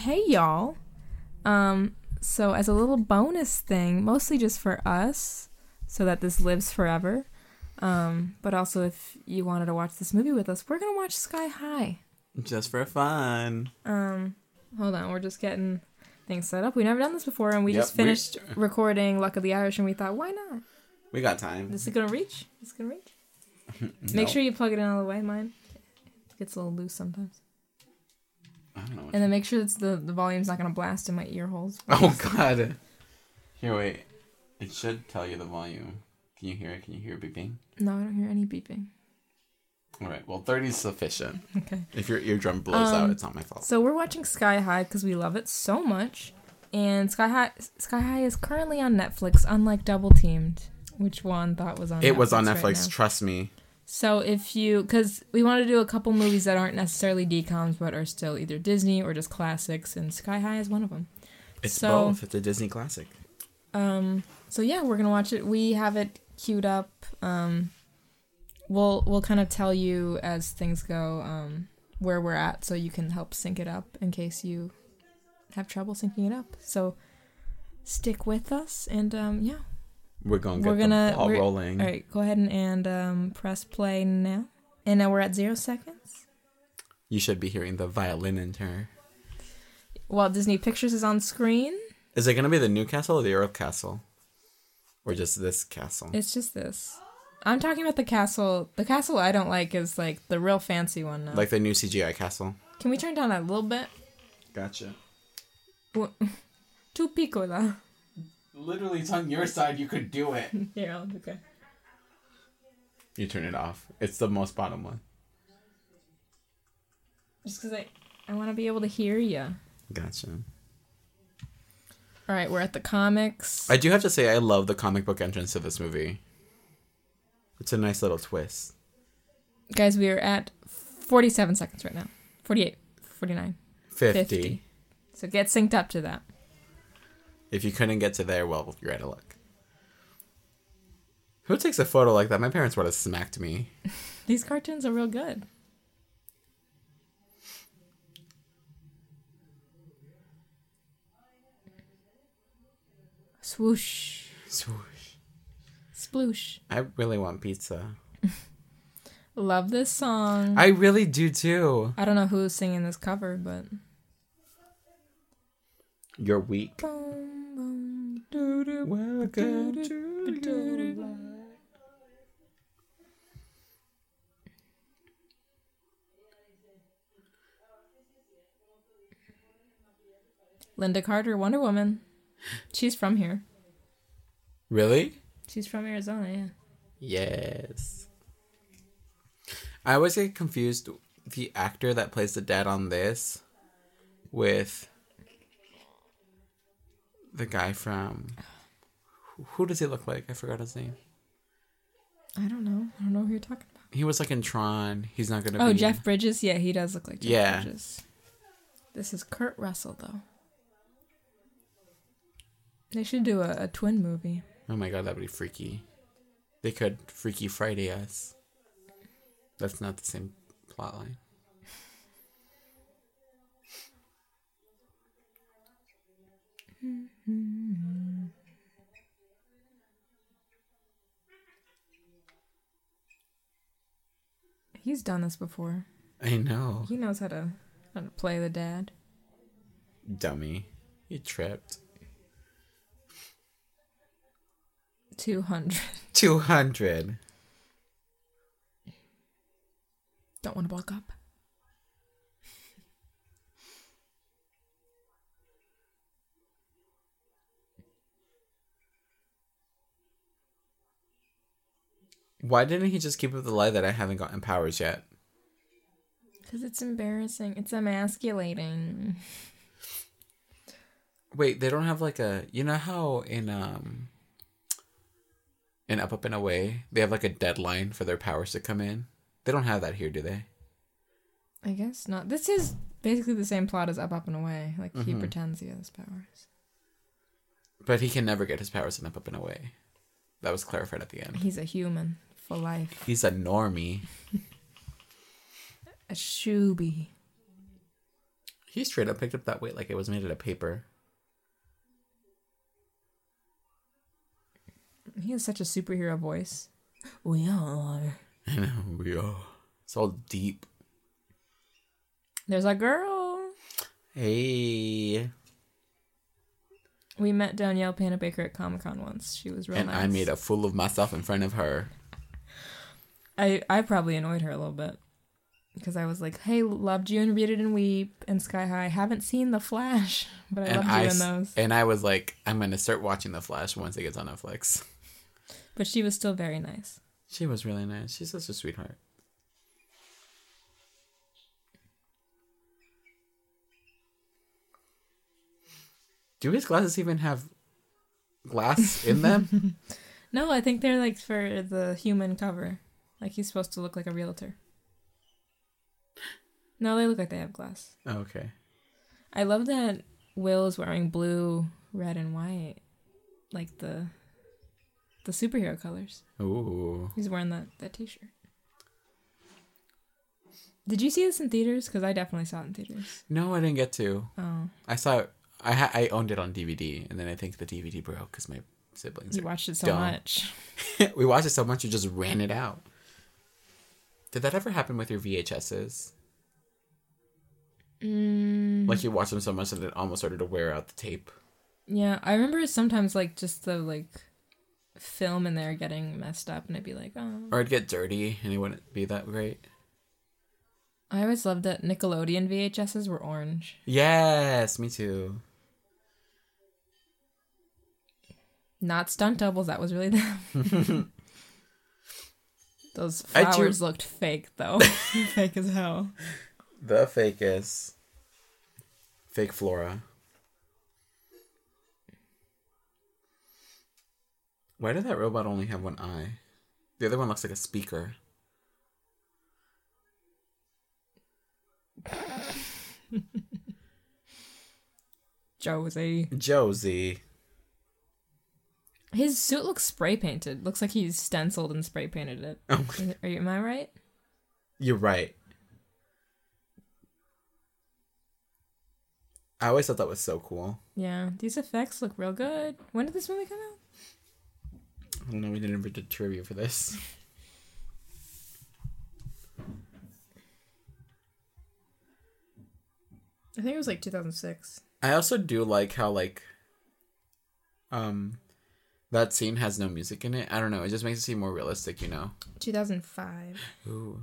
hey y'all. Um, so as a little bonus thing, mostly just for us, so that this lives forever. Um, but also if you wanted to watch this movie with us, we're gonna watch Sky High. Just for fun. Um, hold on, we're just getting things set up. We've never done this before, and we Yep, just we- finished recording Luck of the Irish, and we thought, why not? We got time. This Is it gonna reach? Is gonna reach? No. Make sure you plug it in all the way. Mine it gets a little loose sometimes. I don't know. And then make sure that the the volume's not gonna blast in my ear holes. Oh god. Here, wait. It should tell you the volume. Can you hear it? Can you hear it beeping? No, I don't hear any beeping. All right. Well, 30 is sufficient. Okay. If your eardrum blows out, Um, it's not my fault. So we're watching Sky High because we love it so much, and Sky High Sky High is currently on Netflix. Unlike Double Teamed, which one thought was on. it was on right Netflix. now. trust me. So if you, because we want to do a couple movies that aren't necessarily DCOMs but are still either Disney or just classics, and Sky High is one of them. It's So- both. It's a Disney classic. Um, so yeah, we're gonna watch it. We have it queued up. Um, we'll we'll kind of tell you as things go um, where we're at, so you can help sync it up in case you have trouble syncing it up. So stick with us, and um, yeah, We're going to We're gonna- the ball we're- rolling. all right, go ahead and, and um, press play now. And now we're at zero seconds. You should be hearing the violin in her. Walt Disney Pictures is on screen. Is it going to be the new castle or the old castle? Or just this castle? It's just this. I'm talking about the castle. The castle I don't like is like the real fancy one. Now. Like the new CGI castle. Can we turn down that a little bit? Gotcha. Too piccola. Literally, it's on your side. You could do it. Yeah, okay. You turn it off. It's the most bottom one. Just because I, I want to be able to hear you. Gotcha. All right, we're at the comics. I do have to say, I love the comic book entrance to this movie. It's a nice little twist. Guys, we are at 47 seconds right now. 48, 49, 50. 50. So get synced up to that. If you couldn't get to there, well, you're out of luck. Who takes a photo like that? My parents would have smacked me. These cartoons are real good. Swoosh. Swoosh. Sploosh. I really want pizza. Love this song. I really do too. I don't know who's singing this cover, but. You're weak. Boom, boom, doo-doo, Welcome to. Lynda Carter, Wonder Woman. She's from here. Really? She's from Arizona, yeah. Yes. I always get confused the actor that plays the dad on this with the guy from who does he look like? I forgot his name. I don't know. I don't know who you're talking about. He was like in Tron. He's not gonna Oh, be Jeff Bridges? Yeah, he does look like Jeff Yeah. Bridges. This is Kurt Russell, though. They should do a, a twin movie. Oh my god, that'd be freaky. They could Freaky Friday us. That's not the same plot line. Hmm. Mm-hmm. He's done this before. I know. He knows how to how to play the dad. Dummy. You tripped. 200. 200. Don't want to bulk up. Why didn't he just keep up the lie that I haven't gotten powers yet? Because it's embarrassing. It's emasculating. Wait, they don't have like a you know how in um in Up Up and Away they have like a deadline for their powers to come in? They don't have that here, do they? I guess not. This is basically the same plot as Up, Up, and Away. Like, he Mhm. pretends he has powers. But he can never get his powers in Up Up and Away. That was clarified at the end. He's a human for life. He's a normie. A shooby. He straight up picked up that weight like it was made out of paper. He has such a superhero voice. We are. I know we are. It's all deep. There's a girl. Hey, We met Danielle Panabaker at Comic Con once. She was real and nice. I made a fool of myself in front of her. I I probably annoyed her a little bit because I was like, "Hey, loved you and Read It and Weep and Sky High. Haven't seen The Flash, but I and loved I you in those." and I was like, I'm gonna start watching The Flash once it gets on Netflix. But she was still very nice. She was really nice. She's such a sweetheart. Do his glasses even have glass in them? No, I think they're like for the human cover. Like he's supposed to look like a realtor. No, they look like they have glass. oh, okay. I love that Will is wearing blue, red, and white, like the the superhero colors. Ooh. He's wearing that that T-shirt. Did you see this in theaters? Because I definitely saw it in theaters. No, I didn't get to. Oh, I saw it. I ha- I owned it on DVD, and then I think the DVD broke because my siblings. you watched it so dumb. much. we watched it so much, we just ran it out. Did that ever happen with your VHSs? Mm, Like you watched them so much that it almost started to wear out the tape. yeah, I remember sometimes like just the like film in there getting messed up, and I'd be like, oh. Or it'd get dirty and it wouldn't be that great. I always loved that Nickelodeon VHSs were orange. Yes, me too. Not stunt doubles. That was really them. Those do- flowers looked fake though. fake as hell. The fakest. Fake flora. Why did that robot only have one eye? The other one looks like a speaker. Josie. Josie. His suit looks spray painted. Looks like he's stenciled and spray painted it. Oh, Is Are you, am I right? you're right. I always thought that was so cool. Yeah. These effects look real good. When did this movie come out? I don't know, we didn't ever do trivia for this. I think it was like 2006. I also do like how like um that scene has no music in it. I don't know, it just makes it seem more realistic, you know. 2005. Ooh.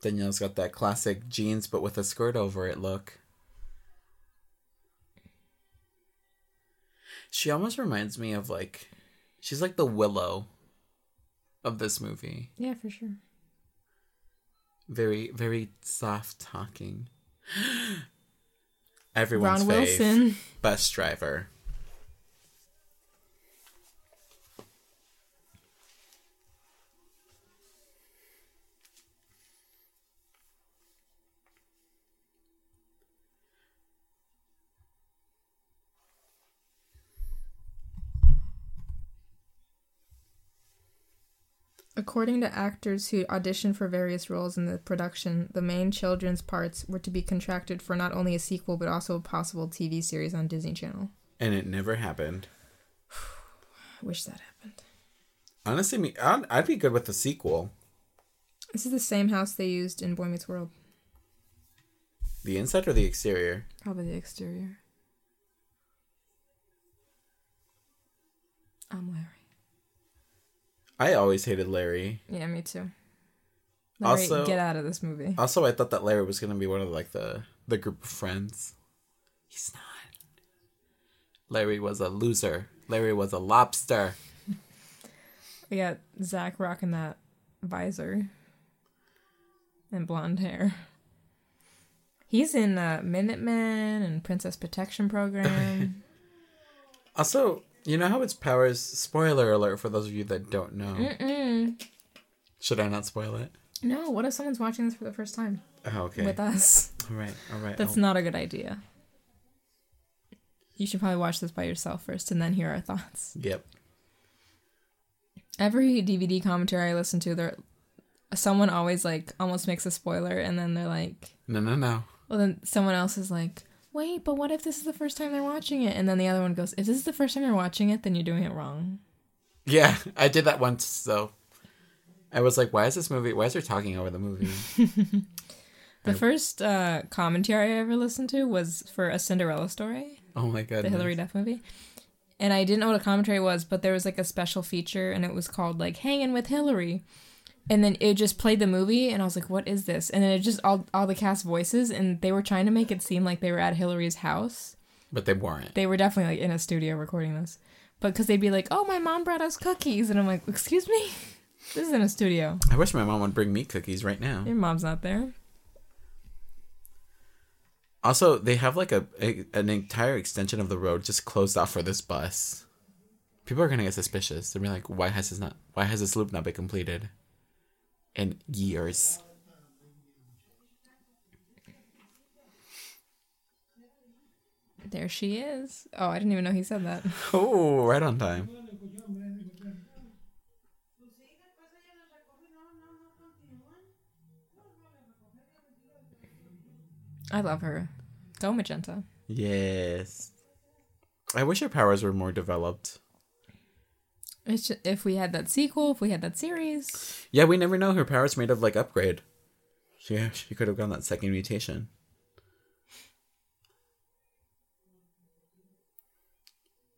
Danielle's got that classic jeans but with a skirt over it look. She almost reminds me of like she's like the willow of this movie. Yeah, for sure. Very, very soft talking. Everyone's Ron fave. Wilson. Bus driver. According to actors who auditioned for various roles in the production, the main children's parts were to be contracted for not only a sequel but also a possible TV series on Disney Channel. And it never happened. I wish that happened. Honestly, me, I'd, I'd be good with the sequel. This is the same house they used in Boy Meets World. The inside or the exterior? Probably the exterior. I'm Larry. I always hated Larry. Yeah, me too. Larry, Also- get out of this movie. Also, I thought that Larry was gonna be one of like the the group of friends. He's not. Larry was a loser. Larry was a lobster. We got Zach rocking that visor and blonde hair. He's in uh, Minutemen and Princess Protection Program. Also, you know how its powers. Spoiler alert for those of you that don't know. Mm-mm. Should I not spoil it? No, what if someone's watching this for the first time Oh, okay. with us? all right. All right. That's oh. not a good idea. You should probably watch this by yourself first and then hear our thoughts. Yep. Every DVD commentary I listen to, there, someone always like almost makes a spoiler, and then they're like, No, no, no. well, then someone else is like, wait, but what if this is the first time they're watching it? And then the other one goes, if this is the first time you're watching it, then you're doing it wrong. Yeah, I did that once. So I was like, "Why is this movie? Why is there talking over the movie?" The first uh, commentary I ever listened to was for a Cinderella story. Oh my god, the! Hilary Duff movie. And I didn't know what a commentary was, but there was like a special feature and it was called like Hanging with Hilary. And then it just played the movie and I was like, what is this? And then it just all all the cast voices and they were trying to make it seem like they were at Hilary's house. But they weren't. They were definitely like in a studio recording this. But cuz they'd be like, "Oh, my mom brought us cookies." And I'm like, "Excuse me? This is in a studio. I wish my mom would bring me cookies right now. Your mom's not there." Also, they have like a, a an entire extension of the road just closed off for this bus. People are gonna get suspicious. They're gonna be like, "Why has this not? Why has this loop not been completed?" In years. There she is. Oh, I didn't even know he said that. Oh, right on time. I love her. Go magenta. Yes. I wish her powers were more developed. It's just, if we had that sequel, if we had that series, Yeah, we never know her powers made of like upgrade. Yeah, she could have gone that second mutation.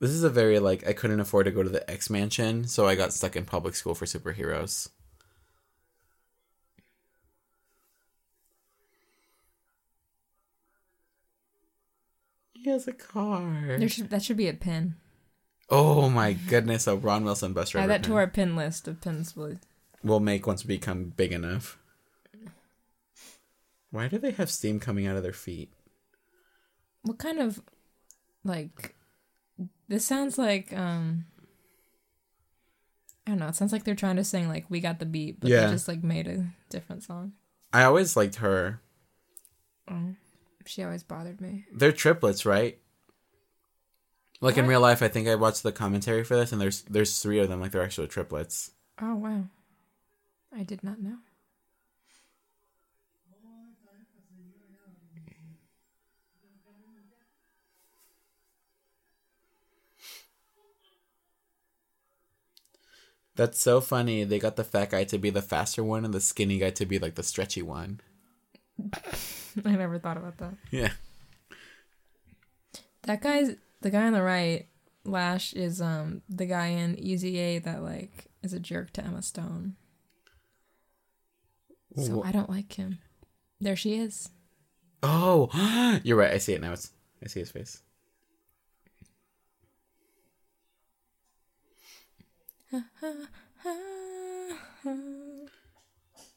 This is a very like I couldn't afford to go to the X Mansion, so I got stuck in public school for superheroes. He has a car. there should, that should be a pin. Oh my goodness! A Ron Wilson bus driver. Add that to our pin list of pins. We'll- We'll make once we become big enough. Why do they have steam coming out of their feet? What kind of like? This sounds like um. I don't know. It sounds like they're trying to sing like "We Got the Beat," but Yeah. they just like made a different song. I always liked her. Oh, she always bothered me. They're triplets, right? Like in real life, I think I watched the commentary for this, and there's there's three of them. Like they're actual triplets. Oh wow, I did not know. That's so funny. They got the fat guy to be the faster one, and the skinny guy to be like the stretchy one. I never thought about that. Yeah. That guy's the guy on the right. Lash is um the guy in Easy A that like is a jerk to Emma Stone. So I don't like him. There she is. Oh, you're right. I see it now. It's I see his face.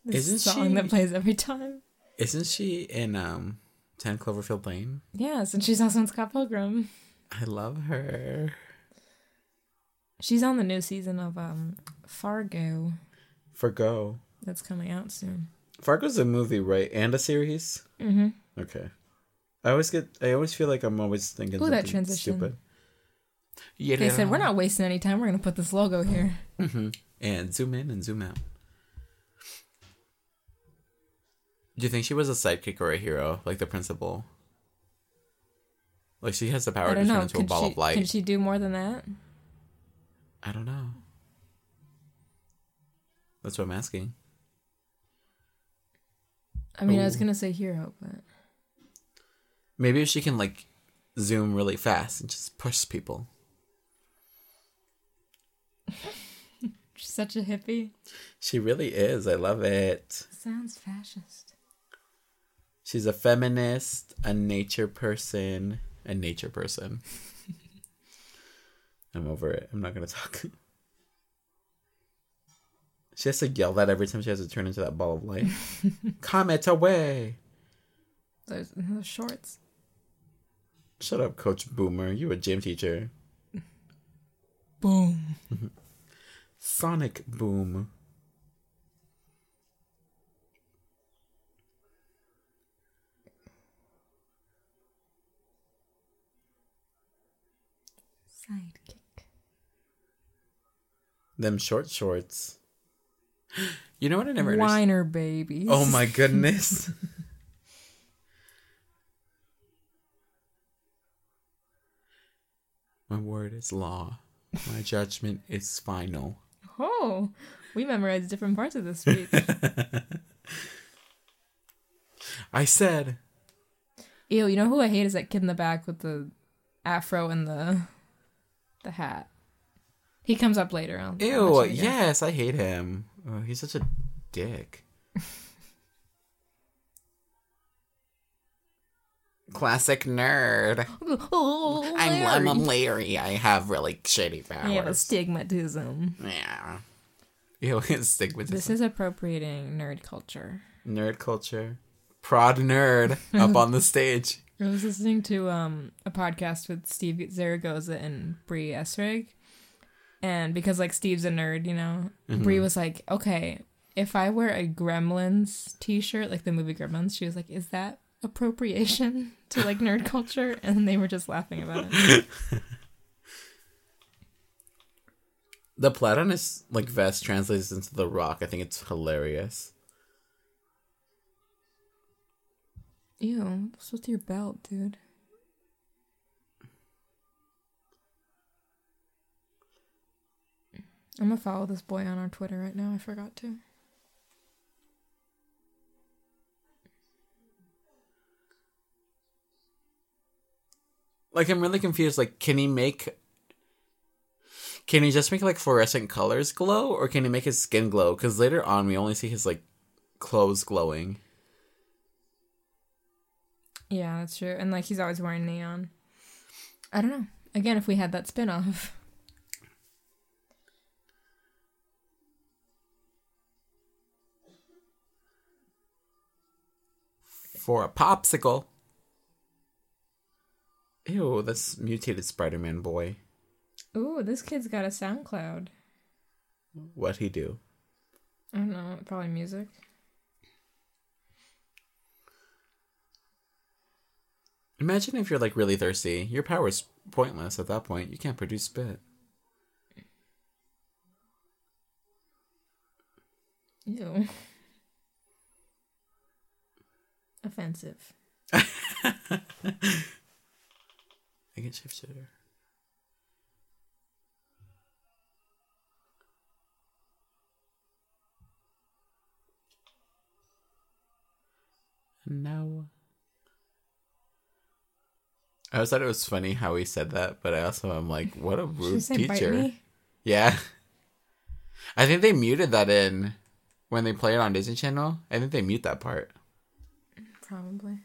This Isn't song she- that plays every time. Isn't she in um Ten Cloverfield Lane? Yes, and she's also in Scott Pilgrim. I love her. She's on the new season of um Fargo Fargo. that's coming out soon. Fargo's a movie, right? And a series. Mm-hmm. Okay. I always get. I always feel like I'm always thinking. Ooh, that transition. Stupid. Yeah. They said we're not wasting any time. We're gonna put this logo here. hmm And zoom in and zoom out. Do you think she was a sidekick or a hero, like the principal? Like she has the power to don't turn know. into a ball she, of light. can she do more than that? I don't know. That's what I'm asking. I mean, I was gonna say hero, but Maybe if she can like zoom really fast and just push people. she's such a hippie. She really is. I love it. Sounds fascist. She's a feminist, a nature person, a nature person. I'm over it. I'm not gonna talk. She has to yell that every time she has to turn into that ball of light. Comet away! Those, those shorts. Shut up, Coach Boomer. You a gym teacher. Boom. Sonic Boom. Sidekick. Them short shorts. You know what I never understood? Whiner babies. Oh my goodness. My word is law. My judgment is final. Oh, we memorized different parts of this speech. I said, Ew, you know who I hate is that kid in the back with the afro and the the hat. He comes up later. I'll, ew, let you go. yes, I hate him. Oh, he's such a dick. Classic nerd. Oh, I'm, I'm Larry. Larry. I have really shitty powers. I have astigmatism. Yeah. Ew, it's stigmatism. This is appropriating nerd culture. nerd culture. Prod nerd up on the stage. I was listening to um a podcast with Steve Zaragoza and Brie Esrig. And because like Steve's a nerd, you know, mm-hmm. Brie was like, Okay, if I wear a Gremlins t shirt, like the movie Gremlins, she was like, Is that appropriation to like nerd culture? And they were just laughing about it. The plaid on his like vest translates into the rock. I think it's hilarious. Ew, what's with your belt, dude? I'm gonna follow this boy on our Twitter right now. I forgot to. Like I'm really confused. Like, can he make? Can he just make like fluorescent colors glow, or can he make his skin glow? Because later on, we only see his like clothes glowing. Yeah, that's true. And like he's always wearing neon. I don't know. Again, if we had that spin For a popsicle. Ew, that's mutated Spider-Man boy. Ooh, this kid's got a SoundCloud. What he do? I don't know, probably music. Imagine if you're like really thirsty. Your power's pointless at that point. You can't produce spit. Ew. Offensive. I can shift shooter. No. I always thought it was funny how he said that, but I also am like, what a rude teacher. me? Yeah. I think they muted that in when they play it on Disney Channel. I think they mute that part. Probably.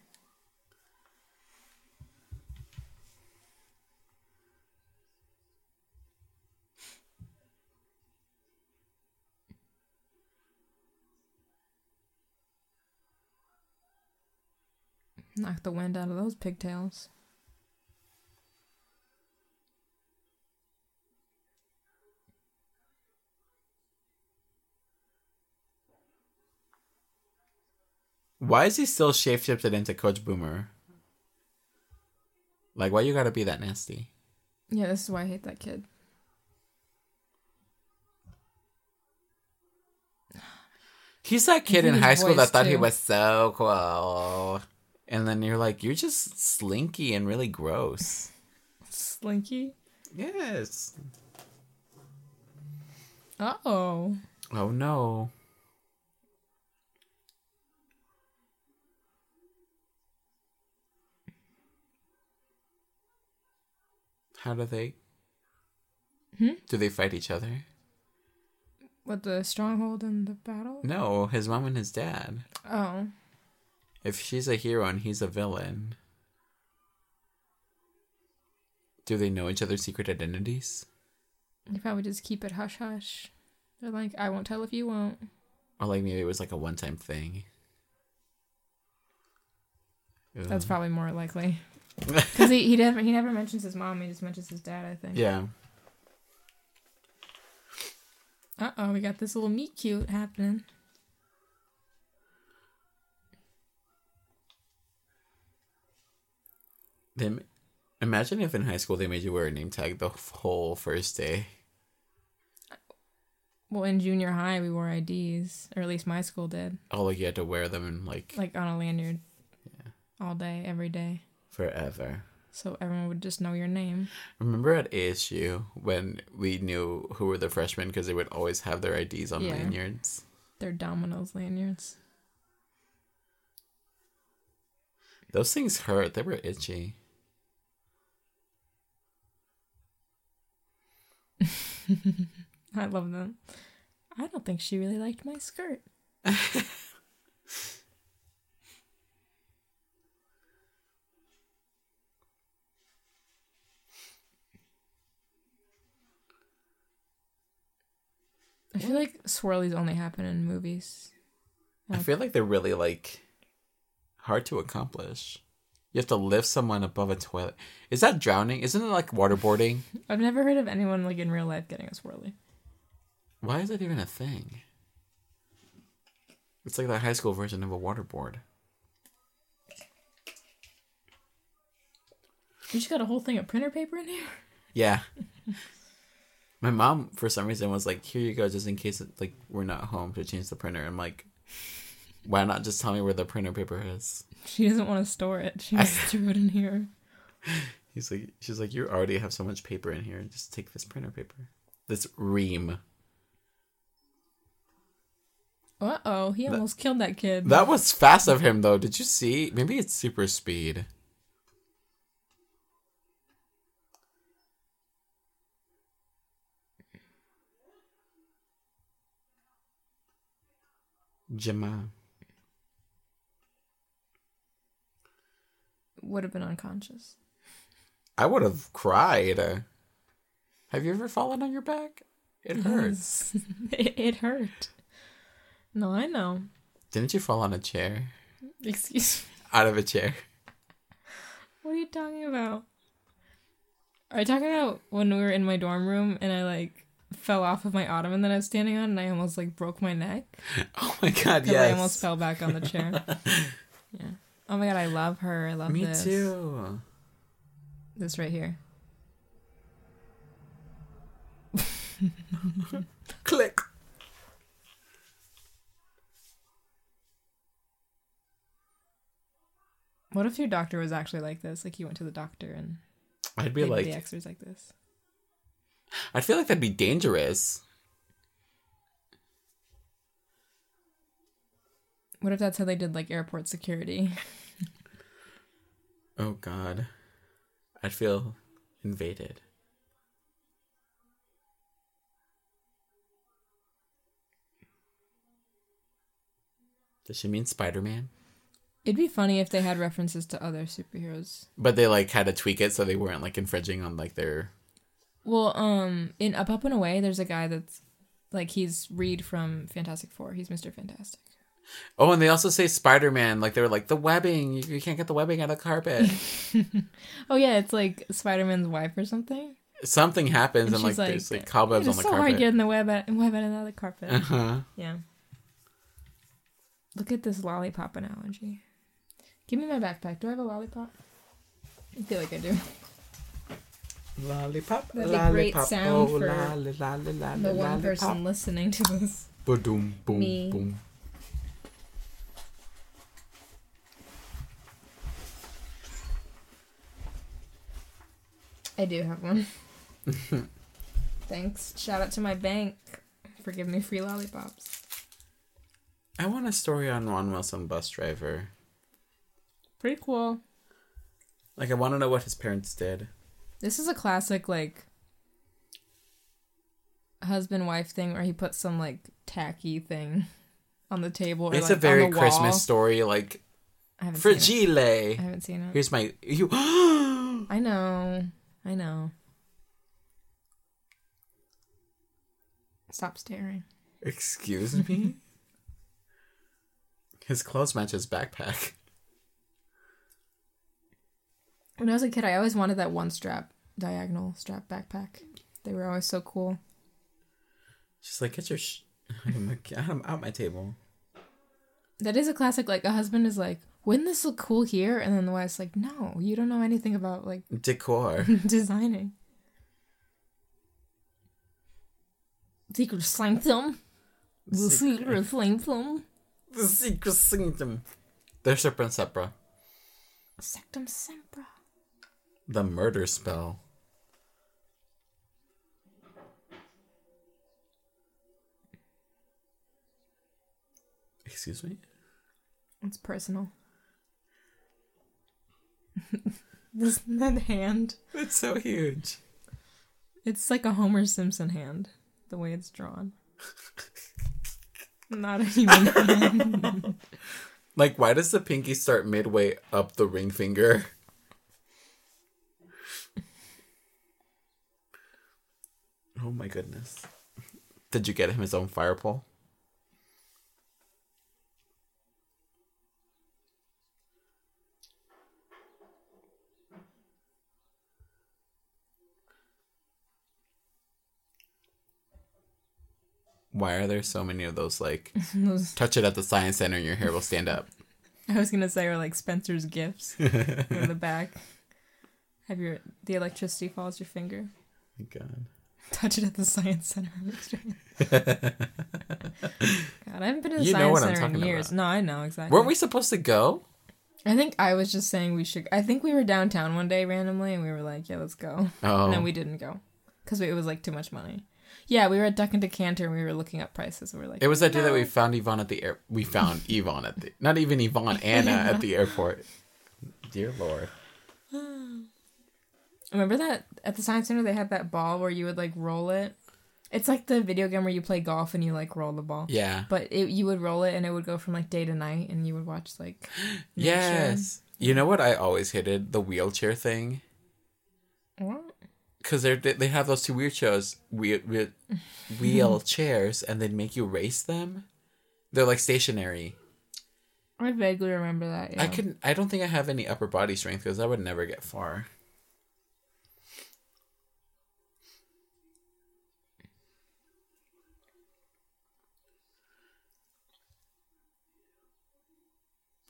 Knock the wind out of those pigtails. Why is he still shapeshifted into Coach Boomer? Like, why you gotta be that nasty? Yeah, this is why I hate that kid. He's that kid in high school that thought he was so cool. And then you're like, you're just slinky and really gross. Slinky. Yes. Uh oh. Oh no. How do they? Hmm? Do they fight each other? What the stronghold in the battle? No, his mom and his dad. Oh. If she's a hero and he's a villain, do they know each other's secret identities? You probably just keep it hush hush. They're like, I won't tell if you won't. Or like maybe it was like a one time thing. That's Ugh. probably more likely. Because he, he never he never mentions his mom. He just mentions his dad. I think. yeah. Uh oh, we got this little meet cute happening. They imagine if in high school they made you wear a name tag the whole first day. Well, in junior high, we wore IDs, or at least my school did, Oh, like you had to wear them in like like on a lanyard, Yeah. all day, every day, forever. so everyone would just know your name. Remember at ASU when we knew who were the freshmen because they would always have their IDs on Yeah. lanyards. Their dominoes lanyards. Those things hurt. They were itchy. I love them. I don't think she really liked my skirt. I feel like swirlies only happen in movies. I feel like they're really like hard to accomplish. You have to lift someone above a toilet. Is that drowning? Isn't it like waterboarding? I've never heard of anyone like in real life getting a swirly. Why is that even a thing? It's like the high school version of a waterboard. You just got a whole thing of printer paper in here. Yeah. My mom, for some reason, was like, "Here you go, just in case like we're not home to change the printer." I'm like, "Why not just tell me where the printer paper is?" She doesn't want to store it. She just threw it in here. He's like, "She's like, you already have so much paper in here. Just take this printer paper, this ream." Uh oh, he almost killed that kid. That was fast of him, though. Did you see? Maybe it's super speed. Gemma. Would have been unconscious. I would have cried. Have you ever fallen on your back? It hurts. it, it hurt. No, I know. Didn't you fall on a chair? Excuse me. Out of a chair. What are you talking about? Are you talking about when we were in my dorm room and I like fell off of my ottoman that I was standing on and I almost like broke my neck? Oh my god, yes. I almost fell back on the chair. yeah. Oh my god, I love her. I love Me this. too. This right here. Click. What if your doctor was actually like this? Like you went to the doctor and I'd be like, the X-rays like this. I feel like that'd be dangerous. What if that's how they did like airport security? Oh god. I'd feel invaded. Does she mean Spider Man? It'd be funny if they had references to other superheroes. But they like had to tweak it so they weren't like infringing on like their Well, um, in Up Up and Away, there's a guy that's like he's Reed from Fantastic Four. He's Mister Fantastic. Oh, and they also say Spider Man, like they were like the webbing. You, you can't get the webbing out of the carpet. Oh yeah, it's like Spider Man's wife or something. Something happens And and, like, like, there's like cobwebs on It's the so hard carpet. getting the web out, web out of the carpet. Uh-huh. yeah. Look at this lollipop analogy. Give me my backpack. Do I have a lollipop? I feel like I do. Lollipop, That'd be great lollipop, oh, sound oh, for lolly, lolly, lolly, The one lollipop. person listening to this. Boom, boom, Me. boom. I do have one. Thanks. Shout out to my bank for giving me free lollipops. I want a story on Ron Wilson, bus driver. Pretty cool. Like, I want to know what his parents did. This is a classic like husband wife thing where he puts some like tacky thing on the table. Or, it's like, a very Christmas wall. story. Like, I haven't fragile. I haven't seen it. Here's my. You. I know. I know. Stop staring. Excuse me? his clothes match his backpack. When I was a kid, I always wanted that one strap, diagonal strap backpack. They were always so cool. She's like, get your. Sh- I'm like, I'm out my table. That is a classic. Like a husband is like, "Wouldn't this look cool here?" And then the wife's like, "No, you don't know anything about like Decor. designing." Secret sanctum. The Secret- sanctum. The secret sanctum. There's Serpent Sepra. Sectum sempra. The murder spell. Excuse me? It's personal. this that hand. It's so huge. It's like a Homer Simpson hand, the way it's drawn. Not a human hand. Like, why does the pinky start midway up the ring finger? Oh my goodness. Did you get him his own fire pole? Why are there so many of those like Those- touch it at the science center and your hair will stand up? I was gonna say, or like Spencer's gifts in the back. Have your the electricity falls your finger. My God. Touch it at the science center. God, I haven't been to the You science center in years. about. No, I know exactly. Weren't we supposed to go? I think I was just saying we should. I think we were downtown one day randomly, and we were like, "Yeah, let's go." Oh, And then we didn't go because it was like too much money. Yeah, we were at Duck and Decanter, and we were looking up prices. And we were like, it was that day that we found Yvonne at the air. We found Yvonne at the not even Yvonne Anna at the airport. Dear Lord. Remember that at the science center they had that ball where you would like roll it. It's like the video game where you play golf and you like roll the ball. Yeah. But it, you would roll it and it would go from like day to night, and you would watch like. nature. Yes. You know what I always hated the wheelchair thing What? Because they they have those two weird shows wheel, wheel, wheelchairs and they make you race them. They're like stationary. I vaguely remember that. Yeah. I can I don't think I have any upper body strength because I would never get far.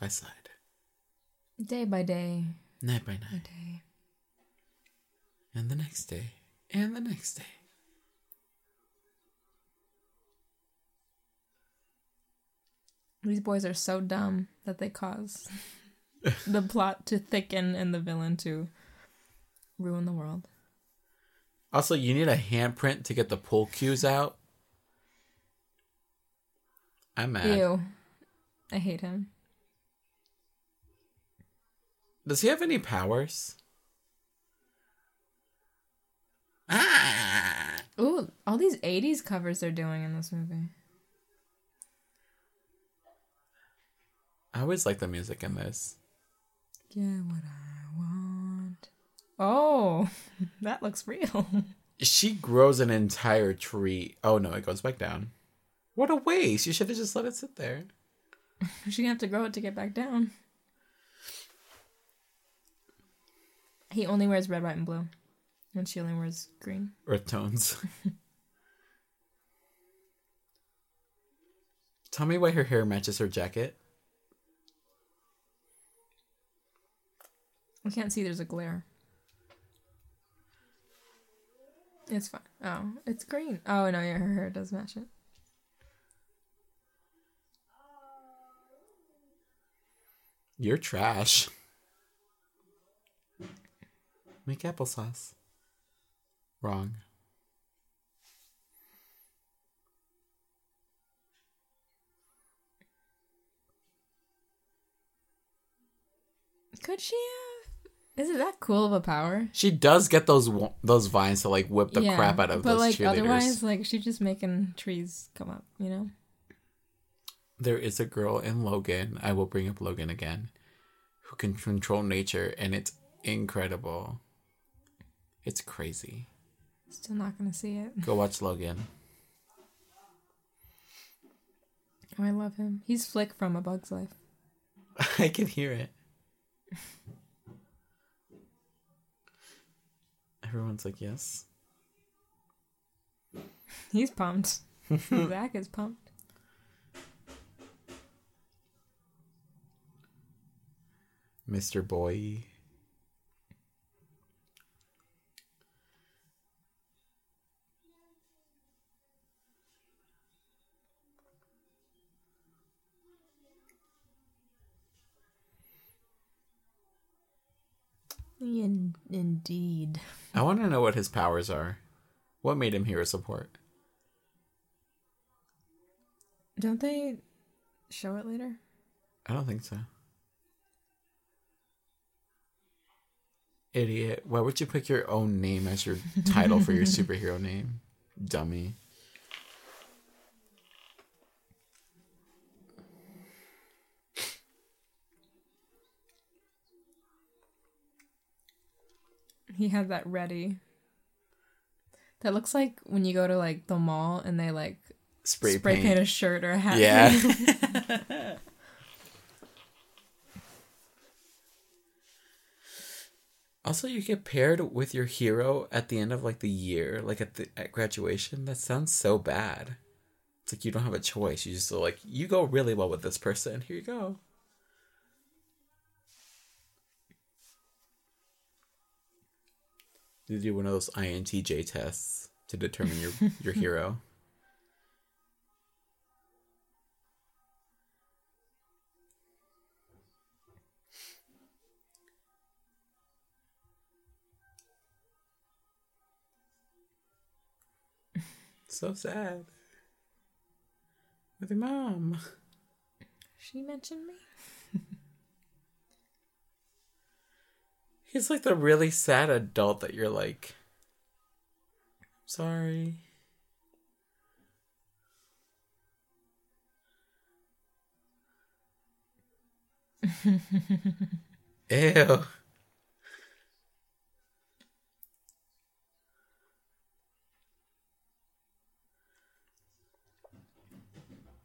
By side, Day by day. night by night, Day. And the next day, and the next day. These boys are so dumb that they cause the plot to thicken and the villain to ruin the world. Also, you need a handprint to get the pull cues out. I'm mad. Ew. I hate him. Does he have any powers? Ooh, all these 80s covers they're doing in this movie. I always like the music in this. Get what I want. Oh, that looks real. She grows an entire tree. Oh no, it goes back down. What a waste! You should have just let it sit there. She's gonna have to grow it to get back down. He only wears red, white, and blue. And she only wears green. Earth tones. Tell me why her hair matches her jacket. I can't see there's a glare. It's fine. Oh, it's green. Oh no, yeah, her hair does match it. You're trash. Make applesauce. Wrong. Could she have? Is it that cool of a power? She does get those those vines to like whip the crap out of but those like cheerleaders. otherwise, like she's just making trees come up. You know. there is a girl in Logan. I will bring up Logan again, who can control nature, and it's incredible. It's crazy. Still not gonna see it. Go watch Logan. Oh, I love him. He's Flick from A Bug's Life. I can hear it. Everyone's like, yes. He's pumped. Zach is pumped. Mr. Boy. In- indeed. I want to know what his powers are. What made him hero support? Don't they show it later? I don't think so. Idiot. Why would you pick your own name as your title for your superhero name? Dummy. He had that ready. That looks like when you go to like the mall and they like Spray, spray, paint. paint. a shirt or a hat. Yeah. also, you get paired with your hero at the end of like the year, like at the at graduation. That sounds so bad. It's like you don't have a choice. You just like you go really well with this person. Here you go. You do one of those INTJ tests to determine your your hero. So sad. With your mom. She mentioned me. He's like the really sad adult that you're like, sorry. Ew.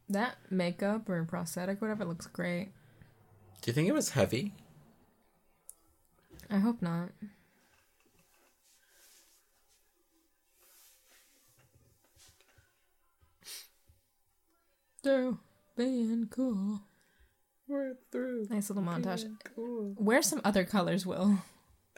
That makeup or prosthetic, whatever, looks great. Do you think it was heavy? I hope not. Through being cool. We're through. Nice little montage. Cool. Wear some other colors, Will.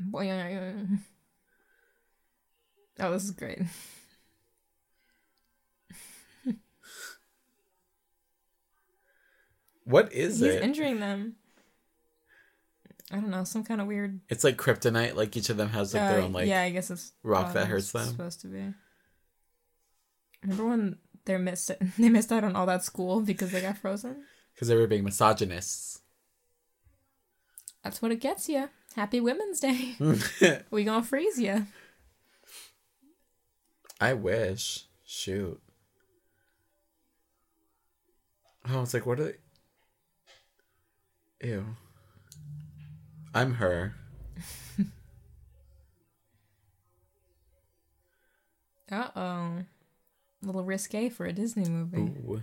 Boy, oh, oh, oh. Oh, this is great. What is He's it? injuring them. I don't know, some kind of weird. it's like kryptonite. Like each of them has like their uh, own like. yeah, I guess it's rock that hurts them. Supposed to be. Remember when they missed it? They missed out on all that school because they got frozen. Because they were being misogynists. That's what it gets you. Happy Women's Day. we gonna freeze you. I wish. Shoot. Oh, it's like what are they? Ew. I'm her. Uh oh. A little risque for a Disney movie. Ooh.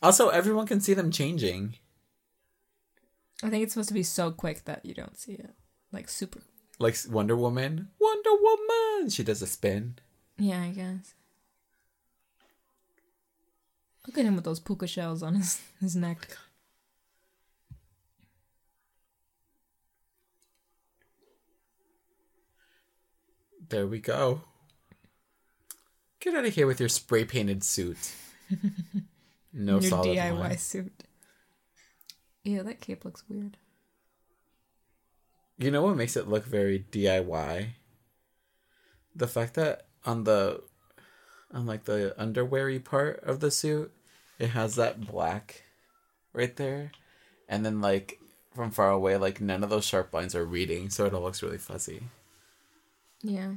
Also, everyone can see them changing. I think it's supposed to be so quick that you don't see it. Like super. Like Wonder Woman. Wonder Woman! She does a spin. Yeah, I guess. Look at him with those puka shells on his, his neck. There we go. Get out of here with your spray painted suit. No Your solid DIY line. suit. Yeah, that cape looks weird. You know what makes it look very DIY? The fact that on the on like the underweary part of the suit, it has that black right there. And then like from far away, like none of those sharp lines are reading, so it all looks really fuzzy. Yeah.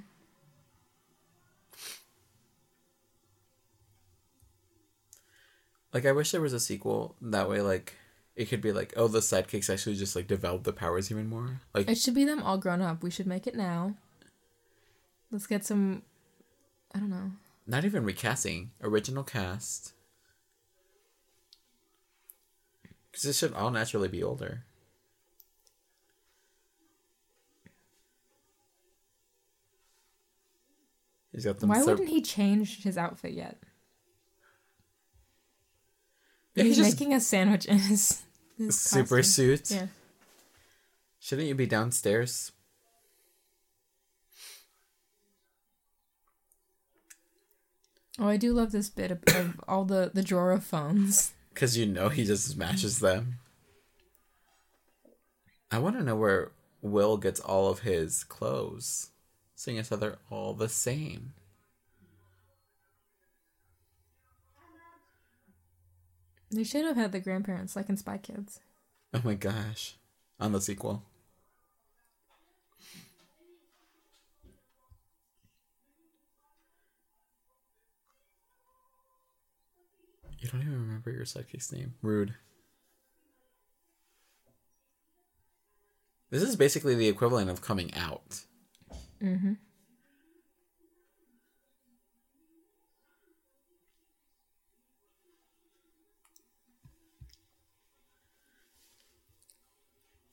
Like I wish there was a sequel that way like it could be like, oh the sidekicks actually just like develop the powers even more. Like It should be them all grown up. We should make it now. Let's get some. I don't know. not even recasting, original cast. Because this should all naturally be older. He's got them. Why sur- wouldn't he change his outfit yet? Yeah, He's he's just making a sandwich in his, his super costume. suit. Yeah. Shouldn't you be downstairs? Oh, I do love this bit of, of all the the drawer of phones. Because you know he just smashes them. I want to know where Will gets all of his clothes, seeing as how they're all the same. They should have had the grandparents like in Spy Kids. Oh my gosh. On the sequel. You don't even remember your sidekick's name. Rude. This is basically the equivalent of coming out. Mm-hmm.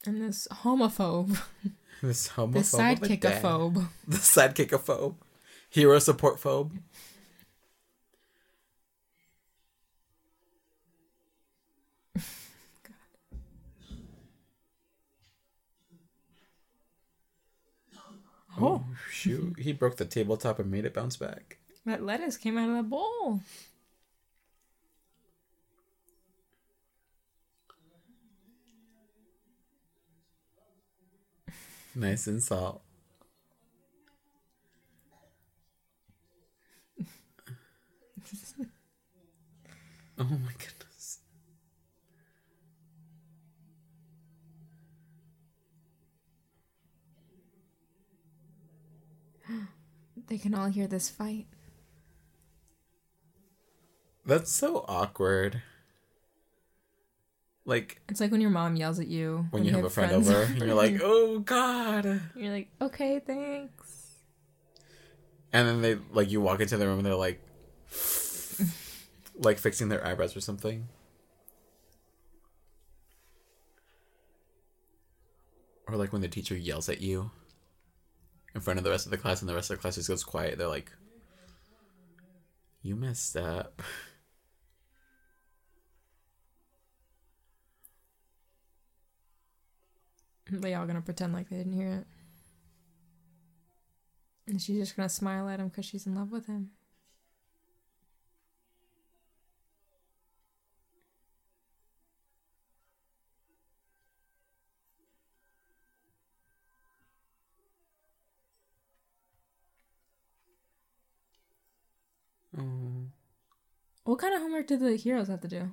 And this homophobe, This homophobe. this of a dad. sidekickophobe. The sidekickophobe. Hero support phobe. Oh, Shoot. He broke the tabletop and made it bounce back. that lettuce came out of the bowl. Nice and salt. oh my goodness. They can all hear this fight. That's so awkward. Like It's like when your mom yells at you when you have a friend over and you're like, oh god. you're like, okay, thanks. And then they like you walk into the room and they're like like fixing their eyebrows or something. Or like when the teacher yells at you in front of the rest of the class and the rest of the class just goes quiet. They're like You messed up. They all gonna pretend like they didn't hear it. And she's just gonna smile at him because she's in love with him. Kind of homework did the heroes have to do?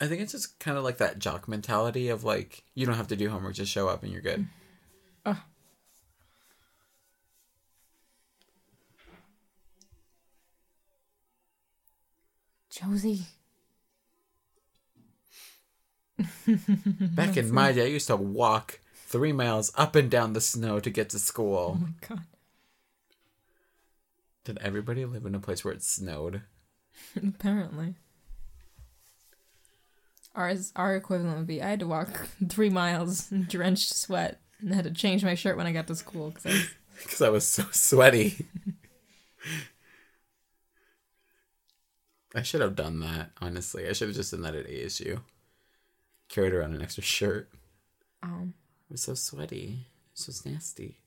I think it's just kind of like that jock mentality of like you don't have to do homework, just show up and you're good. Oh. Josie. Back in my day, I used to walk three miles up and down the snow to get to school. Oh my god. Did everybody live in a place where it snowed? Apparently. Ours, our equivalent would be I had to walk three miles in drenched sweat and had to change my shirt when I got to school because I was I was so sweaty. I should have done that, honestly. I should have just done that at ASU. Carried around an extra shirt. um, It was so sweaty. It was nasty.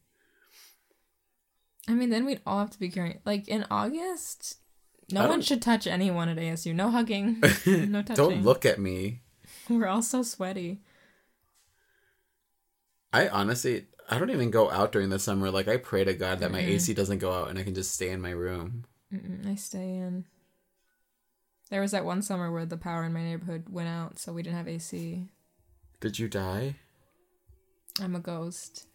I mean, then we'd all have to be carrying. Like in August, no one should touch anyone at ASU. No hugging, no touching. Don't look at me. We're all so sweaty. I honestly, I don't even go out during the summer. Like, I pray to God that my Mm-mm. AC doesn't go out and I can just stay in my room. Mm-mm, I stay in. There was that one summer where the power in my neighborhood went out, so we didn't have AC. Did you die? I'm a ghost.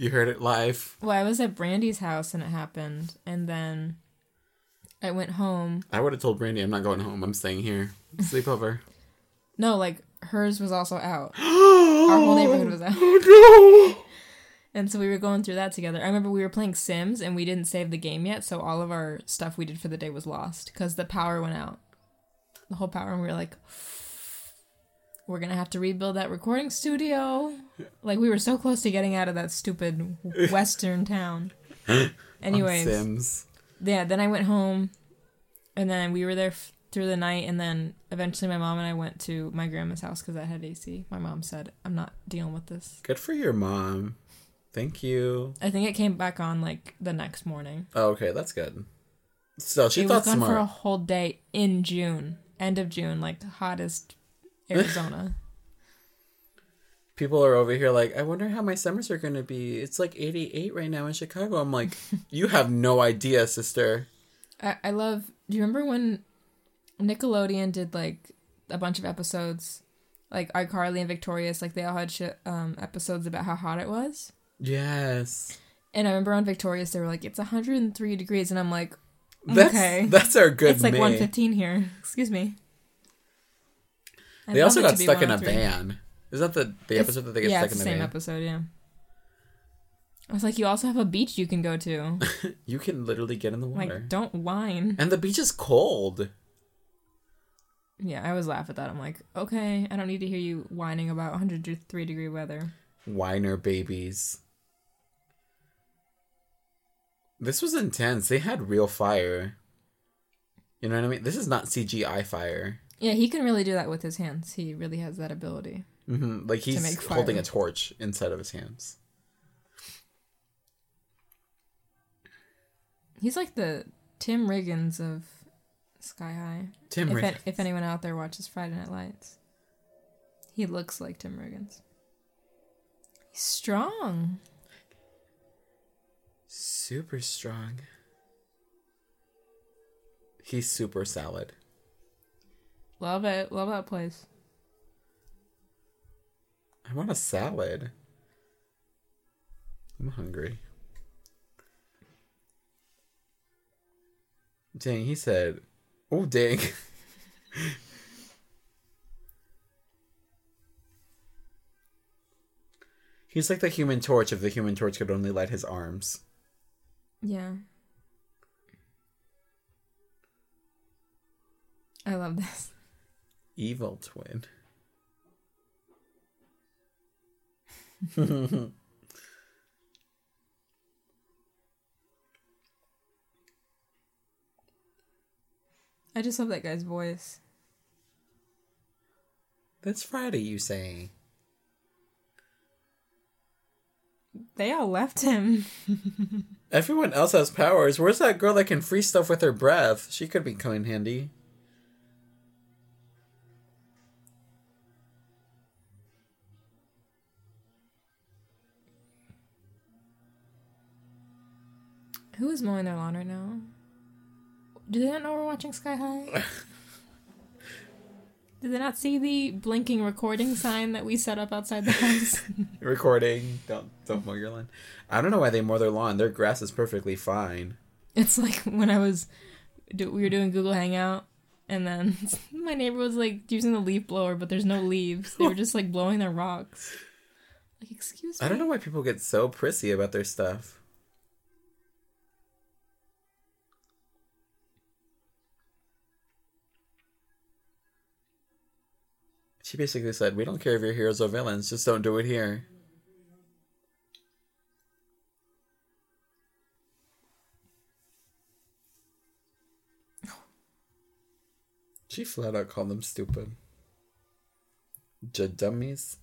You heard it live. Well, I was at Brandy's house and it happened, and then I went home. I would have told Brandy I'm not going home. I'm staying here. Sleepover. No, like hers was also out. Our whole neighborhood was out. Oh no! And so we were going through that together. I remember we were playing Sims and we didn't save the game yet, so all of our stuff we did for the day was lost because the power went out. The whole power, and we were like, we're gonna have to rebuild that recording studio. Like we were so close to getting out of that stupid western town. Anyways, Sims. yeah, then I went home and then we were there f- through the night and then eventually my mom and I went to my grandma's house because that had AC. My mom said, I'm not dealing with this. Good for your mom. Thank you. I think it came back on like the next morning. Oh, okay, that's good. So she it thought was on for a whole day in June, end of June, like hottest Arizona. People are over here like, I wonder how my summers are going to be. It's like 88 right now in Chicago. I'm like, you have no idea, sister. I, I love. Do you remember when Nickelodeon did like a bunch of episodes, like iCarly and Victorious, like they all had shit, um, episodes about how hot it was. Yes. And I remember on Victorious they were like, it's 103 degrees, and I'm like, That's, okay, That's our good it's like May. 115 here. Excuse me. I'd They also got stuck in a 103. van. Is that the, the It's- episode that they get yeah, stuck it's in the the same van? episode. Yeah. I was like, you also have a beach you can go to. You can literally get in the water. Like, don't whine. and the beach is cold. Yeah, I always laugh at that. I'm like, okay, I don't need to hear you whining about 103 degree weather. Whiner babies. This was intense. They had real fire. You know what I mean? This is not CGI fire. Yeah, he can really do that with his hands. He really has that ability. hmm Like he's make holding a torch inside of his hands. He's like the Tim Riggins of Sky High. Tim if, an- if anyone out there watches Friday Night Lights, he looks like Tim Riggins. He's strong. Super strong. He's super salad. Love it. Love that place. I want a salad. I'm hungry. Dang, he said, oh, dang. He's like the human torch if the human torch could only light his arms. Yeah. I love this. Evil twin. I just love that guy's voice. That's Friday, you say. They all left him. Everyone else has powers. Where's that girl that can free stuff with her breath? She could be coming handy. Who is mowing their lawn right now? Do they not know we're watching Sky High? Did they not see the blinking recording sign that we set up outside the house? Recording. Don't don't mow your lawn. I don't know why they mow their lawn. Their grass is perfectly fine. it's like when I was, do, we were doing Google Hangout, and then my neighbor was like using the leaf blower, but there's no leaves. They were just like blowing their rocks. Like, excuse me. I don't know why people get so prissy about their stuff. She basically said, "We don't care if you're heroes or villains, just don't do it here." She flat out called them stupid. Jadummies.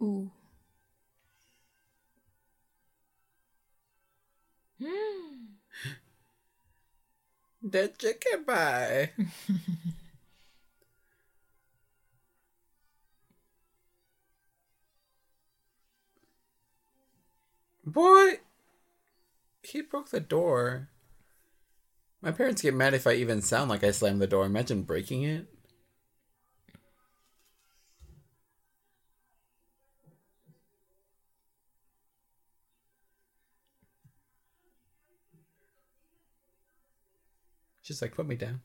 Ooh. The chicken pie. Boy, he broke the door. My parents get mad if I even sound like I slammed the door. Imagine breaking it. She's like, put me down.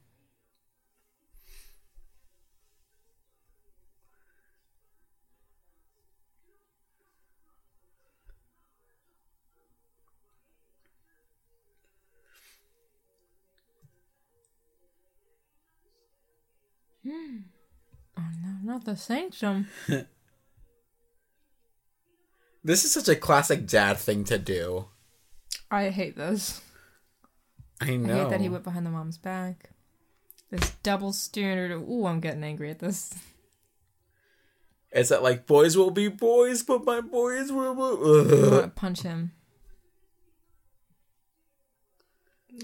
Hmm. Oh no, not the sanctum. This is such a classic dad thing to do. I hate this. I I hate that he went behind the mom's back. This double standard. Ooh, I'm getting angry at this. Is that like boys will be boys, but my boys will. I Ugh. want to punch him.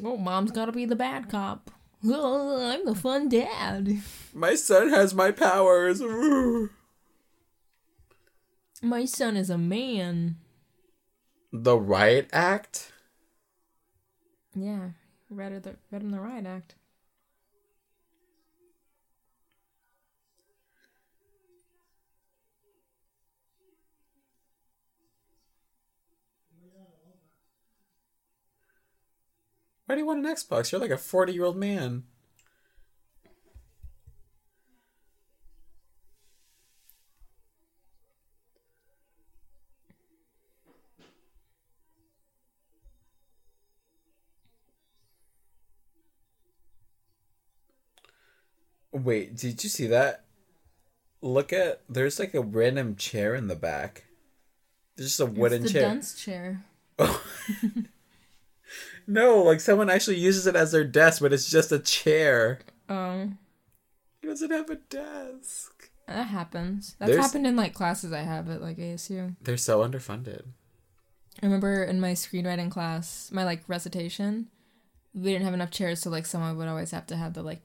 Oh, mom's got to be the bad cop. Oh, I'm the fun dad. My son has my powers. My son is a man. The Riot Act. Yeah, read. The, read him the riot act. Why do you want an Xbox? You're like a 40 year old man. Wait, did you see that? Look at there's like a random chair in the back. There's just a wooden it's the chair. dunce chair. No, like someone actually uses it as their desk, but it's just a chair. Um, He doesn't have a desk. that happens. That's There's- happened in like classes I have at like ASU. They're so underfunded. I remember in my screenwriting class, my like recitation, we didn't have enough chairs, so like someone would always have to have the like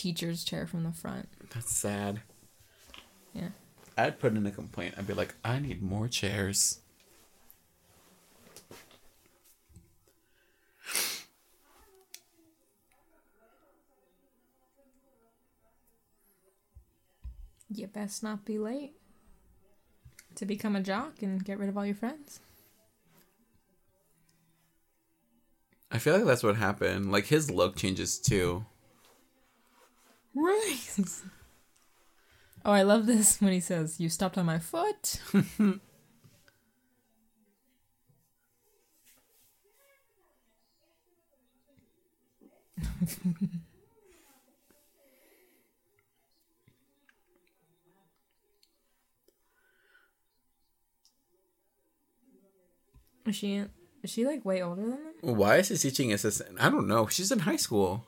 teacher's chair from the front. That's sad. Yeah. I'd put in a complaint. I'd be like, I need more chairs. You best not be late to become a jock and get rid of all your friends. I feel like that's what happened. Like his look changes too. Right. oh, I love this when he says, "You stepped on my foot." is she? Is she like way older than him? Why is he teaching assistant? I don't know. She's in high school.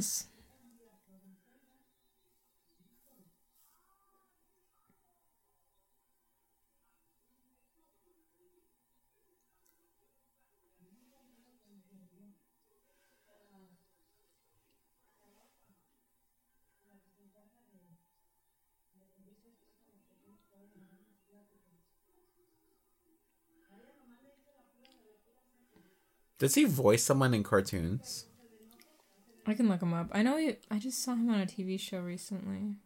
Minus. Does he voice someone in cartoons? I can look him up. I know. He, I just saw him on a TV show recently.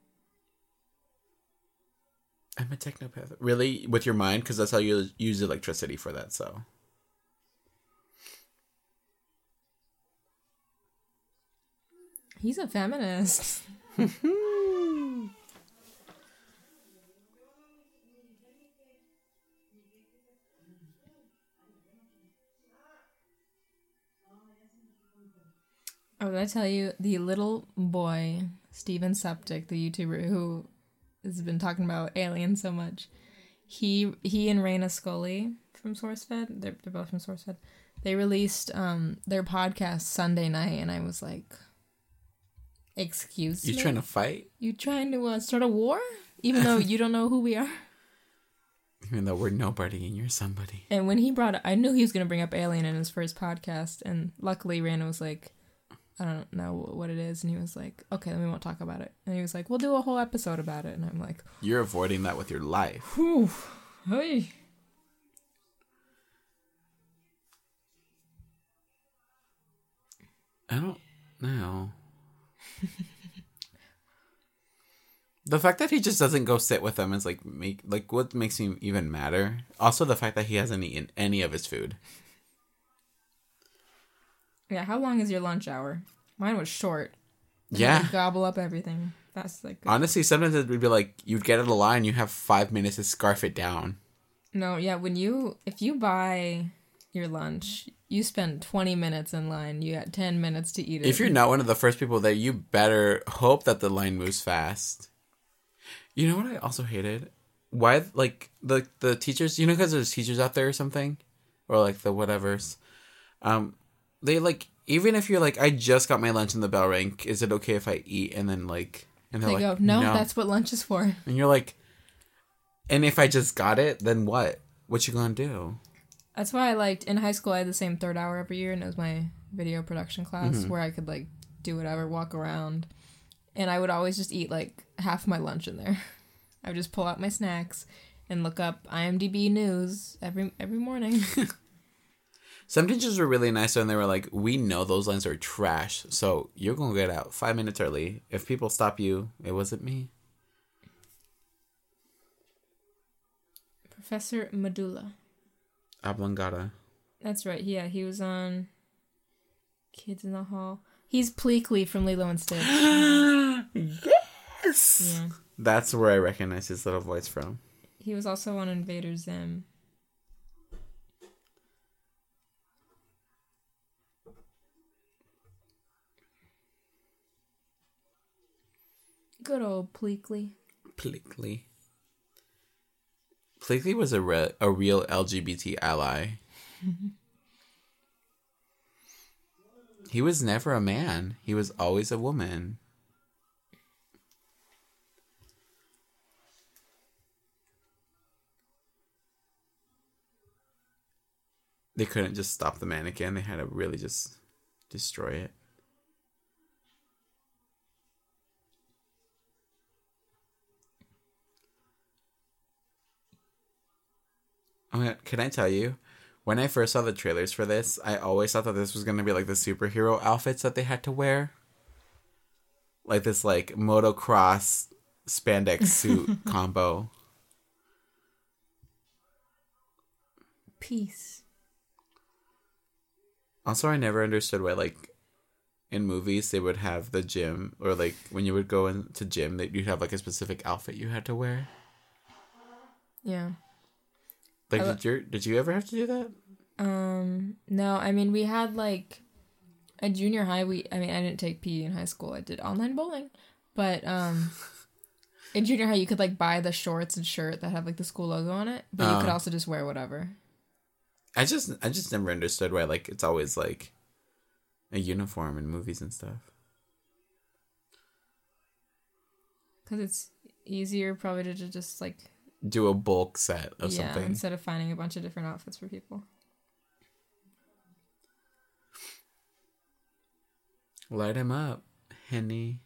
I'm a technopath. Really? With your mind? Because that's how you use electricity for that, so. He's a feminist. Oh, did I tell you the little boy Steven Suptic, the YouTuber who has been talking about aliens so much? He he and Reina Scully from SourceFed, they're, they're both from SourceFed. They released um their podcast Sunday night, and I was like, "Excuse me. You me, trying to fight? you trying to uh, start a war, even though you don't know who we are." Even though we're nobody and you're somebody. And when he brought, I knew he was going to bring up Alien in his first podcast, and luckily Reina was like, "I don't know what it is," and he was like, "Okay, then we won't talk about it." And he was like, "We'll do a whole episode about it," and I'm like, You're avoiding that with your life. "Whew, hey." I don't know. the fact that he just doesn't go sit with them is like make like what makes me even madder. Also, the fact that he hasn't eaten any of his food. Yeah, how long is your lunch hour? Mine was short. Yeah. Like, gobble up everything. That's like, Honestly, sometimes it would be like you'd get out of line, you have five minutes to scarf it down. No, yeah, when you if you buy your lunch, you spend 20 minutes in line. You got 10 minutes to eat it. If you're not one of the first people there, you better hope that the line moves fast. You know what I also hated? Why like the the teachers, you know cuz there's teachers out there or something or like the whatevers. Um they like even if you're like I just got my lunch in the bell ring, is it okay if I eat and then like and they're they like go, no, that's what lunch is for. and you're like and if I just got it, then what? What you to do? That's why I liked in high school. I had the same third hour every year, and it was my video production class Mm-hmm. where I could like do whatever, walk around, and I would always just eat like half my lunch in there. I would just pull out my snacks and look up IMDb news every every morning. Some teachers were really nice and they were like, "We know those lines are trash, so you're gonna get out five minutes early. If people stop you, it wasn't me." Professor Medulla. Oblongata. That's right. Yeah, he was on Kids in the Hall. He's Pleakley from Lilo and Stitch. yes. Yeah. That's where I recognize his little voice from. He was also on Invader Zim. Good old Pleakley. Pleakley. Pleakley was a re- a real LGBT ally. he was never a man. He was always a woman. They couldn't just stop the mannequin. They had to really just destroy it. Oh my God, can I tell you? When I first saw the trailers for this, I always thought that this was gonna be like the superhero outfits that they had to wear. Like this like motocross spandex suit combo. Peace. Also I never understood why like in movies they would have the gym or like when you would go into gym that you'd have like a specific outfit you had to wear. Yeah. Like I- did you did you ever have to do that? Um no, I mean we had like at junior high we I mean I didn't take PE in high school. I did online bowling. But um in junior high you could like buy the shorts and shirt that have like the school logo on it, but you could Oh. also just wear whatever. I just I just never understood why like it's always like a uniform in movies and stuff. Cuz it's easier probably to just like Do a bulk set of yeah, something. instead of finding a bunch of different outfits for people. Light him up, Henny.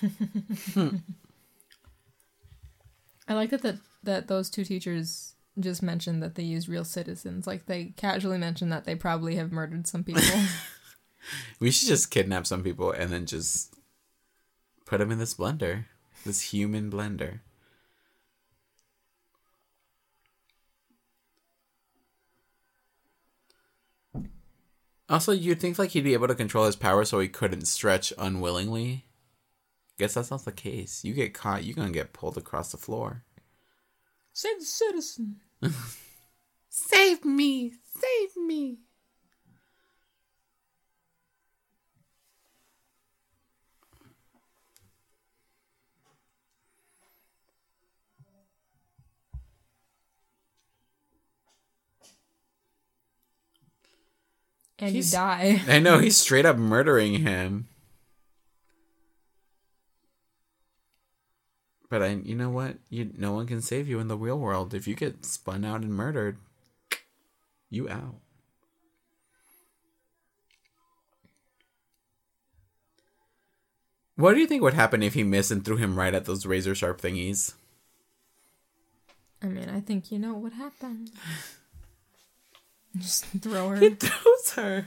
Hmm. I like that that that those two teachers just mentioned that they use real citizens. Like they casually mentioned that they probably have murdered some people. We should just kidnap some people and then just put them in this blender, this human blender. Also, you'd think like he'd be able to control his power so he couldn't stretch unwillingly. Guess that's not the case. You get caught, you're gonna get pulled across the floor. Save the citizen. Save me! Save me! And He's- you die. I know he's straight up murdering him. But I, you know what? You, no one can save you in the real world. If you get spun out and murdered, you out. What do you think would happen if he missed and threw him right at those razor sharp thingies? I mean, I think you know what happened. Just throw her. He throws her.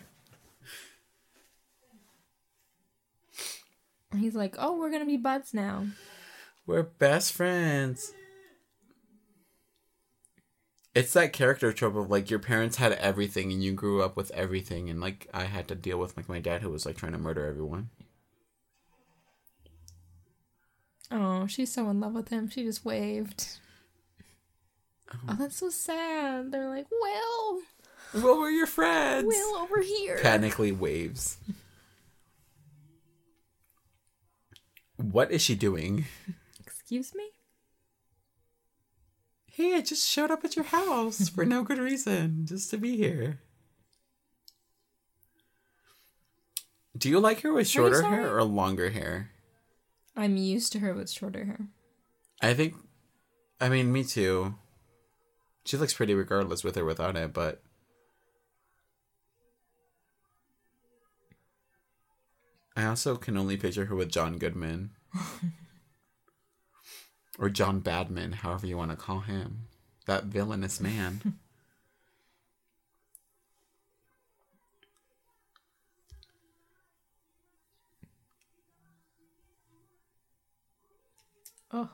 He's like, "Oh, we're gonna be buds now." We're best friends. It's that character trope of like your parents had everything and you grew up with everything and like I had to deal with like my dad who was like trying to murder everyone. Oh, she's so in love with him. She just waved. Oh, oh that's so sad. They're like, Will, Will, we're your friends. Will over here. Panically waves. What is she doing? Excuse me? Hey, I just showed up at your house for no good reason, just to be here. Do you like her with shorter hair or longer hair? I'm used to her with shorter hair. I think, I mean, me too. She looks pretty regardless with or without it, but I also can only picture her with John Goodman. or John Badman, however you want to call him. That villainous man. Oh.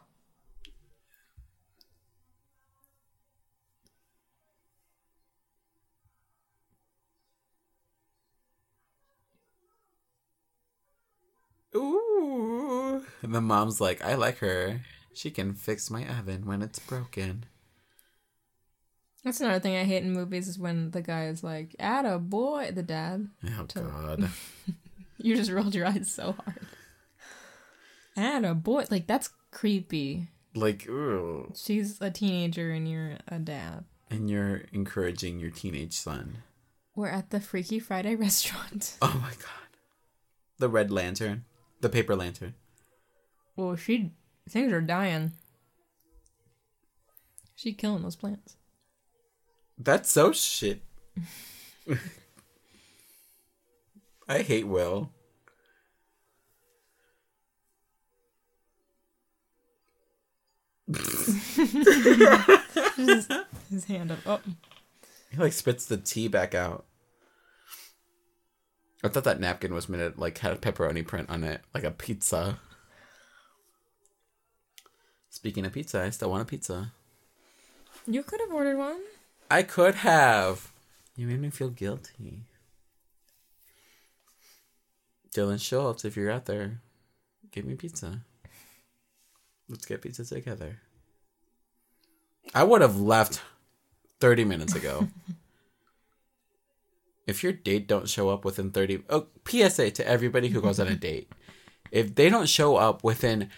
Ooh. And the mom's like, I like her. She can fix my oven when it's broken. That's another thing I hate in movies is when the guy is like, "Atta boy," the dad. Oh, To- God. You just rolled your eyes so hard. Atta boy, like that's creepy. like, ooh. She's a teenager and you're a dad. And you're encouraging your teenage son. We're at the Freaky Friday restaurant. Oh my god. The red lantern. The paper lantern. Well, she things are dying. She killing those plants. That's so shit. I hate Will. his, his hand up. Oh, He like spits the tea back out. I thought that napkin was made it like had a pepperoni print on it, like a pizza. Speaking of pizza, I still want a pizza. you could have ordered one. I could have. You made me feel guilty. Dylan Schultz, if you're out there, give me pizza. Let's get pizza together. I would have left 30 minutes ago. if your date don't show up within 30 oh PSA to everybody who goes on a date. If they don't show up within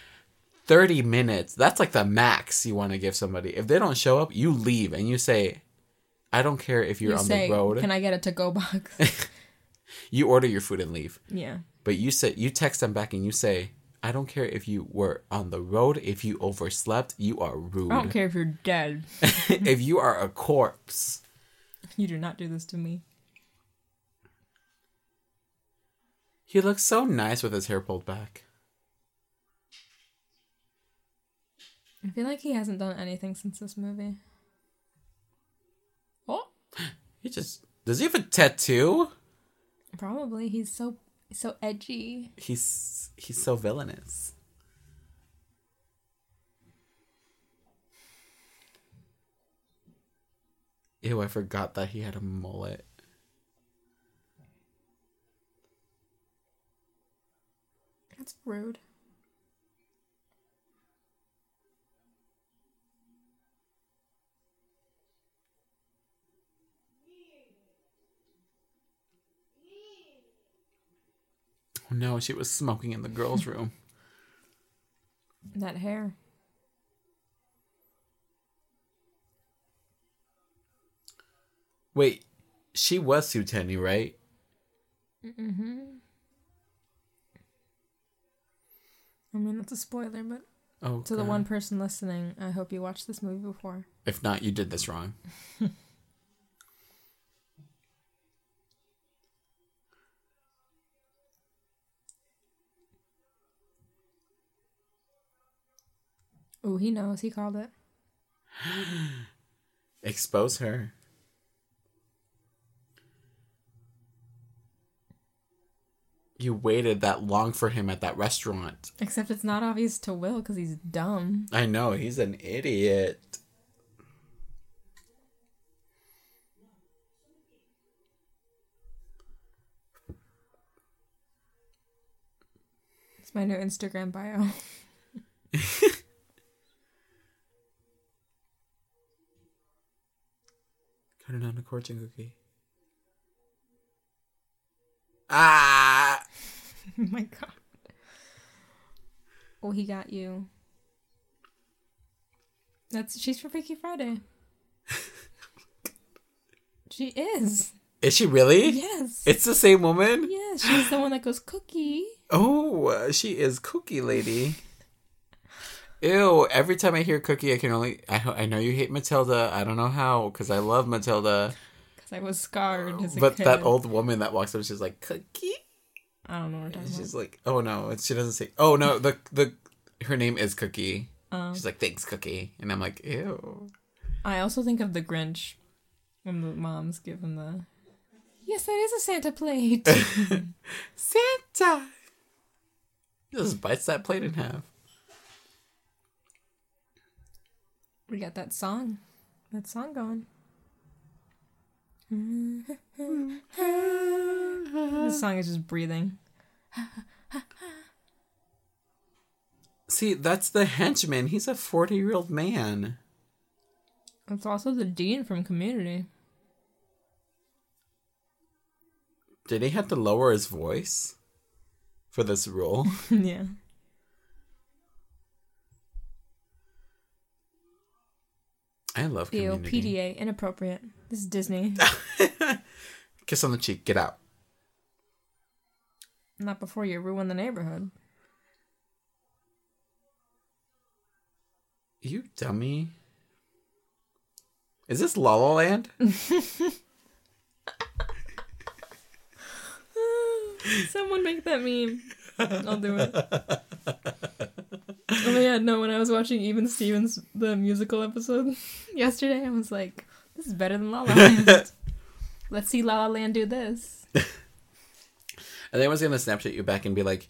30 minutes, that's like the max you want to give somebody. If they don't show up, you leave and you say, I don't care if you're you on say, the road. "Can I get a to-go box?" you order your food and leave. yeah. But you say you text them back and you say, I don't care if you were on the road, if you overslept, you are rude. I don't care if you're dead. if you are a corpse. You do not do this to me. He looks so nice with his hair pulled back. I feel like he hasn't done anything since this movie. What? He just does he have a tattoo? probably he's so so edgy. He's he's so villainous. Ew, I forgot that he had a mullet. That's rude. No, she was smoking in the girls' room. That hair. Wait, she was Sue Tenny, right? Mm-hmm. I mean, that's a spoiler, but Oh, to the one person listening, I hope you watched this movie before. If not, you did this wrong. Oh, he knows. He called it. Expose her. You waited that long for him at that restaurant. Except it's not obvious to Will because he's dumb. I know, he's an idiot. It's my new Instagram bio. Cut it on a fortune cookie. Ah! oh my god. Oh, he got you. That's she's for Freaky Friday. she is. Is she really? Yes. It's the same woman? yes, she's the one that goes cookie. Oh, uh, she is Cookie Lady. Ew, every time I hear Cookie, I can only. I, I know you hate Matilda. I don't know how, because I love Matilda. Because I was scarred as a But kid. that old woman that walks up, she's like, Cookie? I don't know what we're talking She's about. like, oh no, she doesn't say. Oh no, the the her name is Cookie. Um, She's like, thanks, Cookie, and I'm like, ew. I also think of the Grinch when the moms give him the. Yes, that is a Santa plate. Santa. Just bites that plate in half. We got that song. That song going. this song is just breathing. See, that's the henchman. He's a forty-year-old man. It's also the dean from Community. Did he have to lower his voice for this role? yeah. I love Ew, Community. PDA, inappropriate. This is Disney. Kiss on the cheek. Get out. Not before you ruin the neighborhood. You dummy. Is this La La Land? Someone make that meme. I'll do it. Oh my god, no, when I was watching Even Stevens, the musical episode yesterday, I was like, this is better than La La Land. Let's see La La Land do this. And they was gonna Snapchat you back and be like,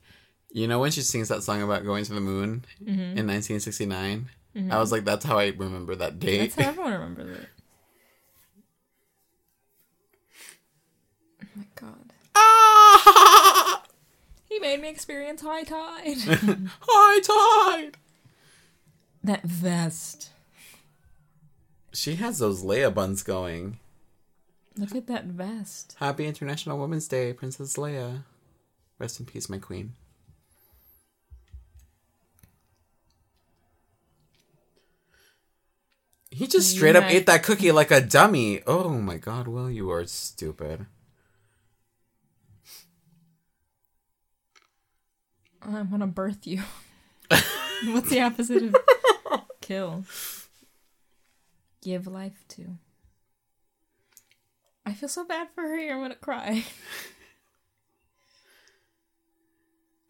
you know when she sings that song about going to the moon mm-hmm. in 1969? Mm-hmm. I was like, that's how I remember that date. That's how everyone remembers it. Oh my god. ah! He made me experience high tide. High tide. that vest. She has those Leia buns going. Look at that vest. Happy International Women's Day, Princess Leia. Rest in peace, my queen. He just straight up ate that cookie like a dummy. Oh my god, Will, you are stupid. I want to birth you. What's the opposite of kill? Give life to. I feel so bad for her. I'm gonna cry.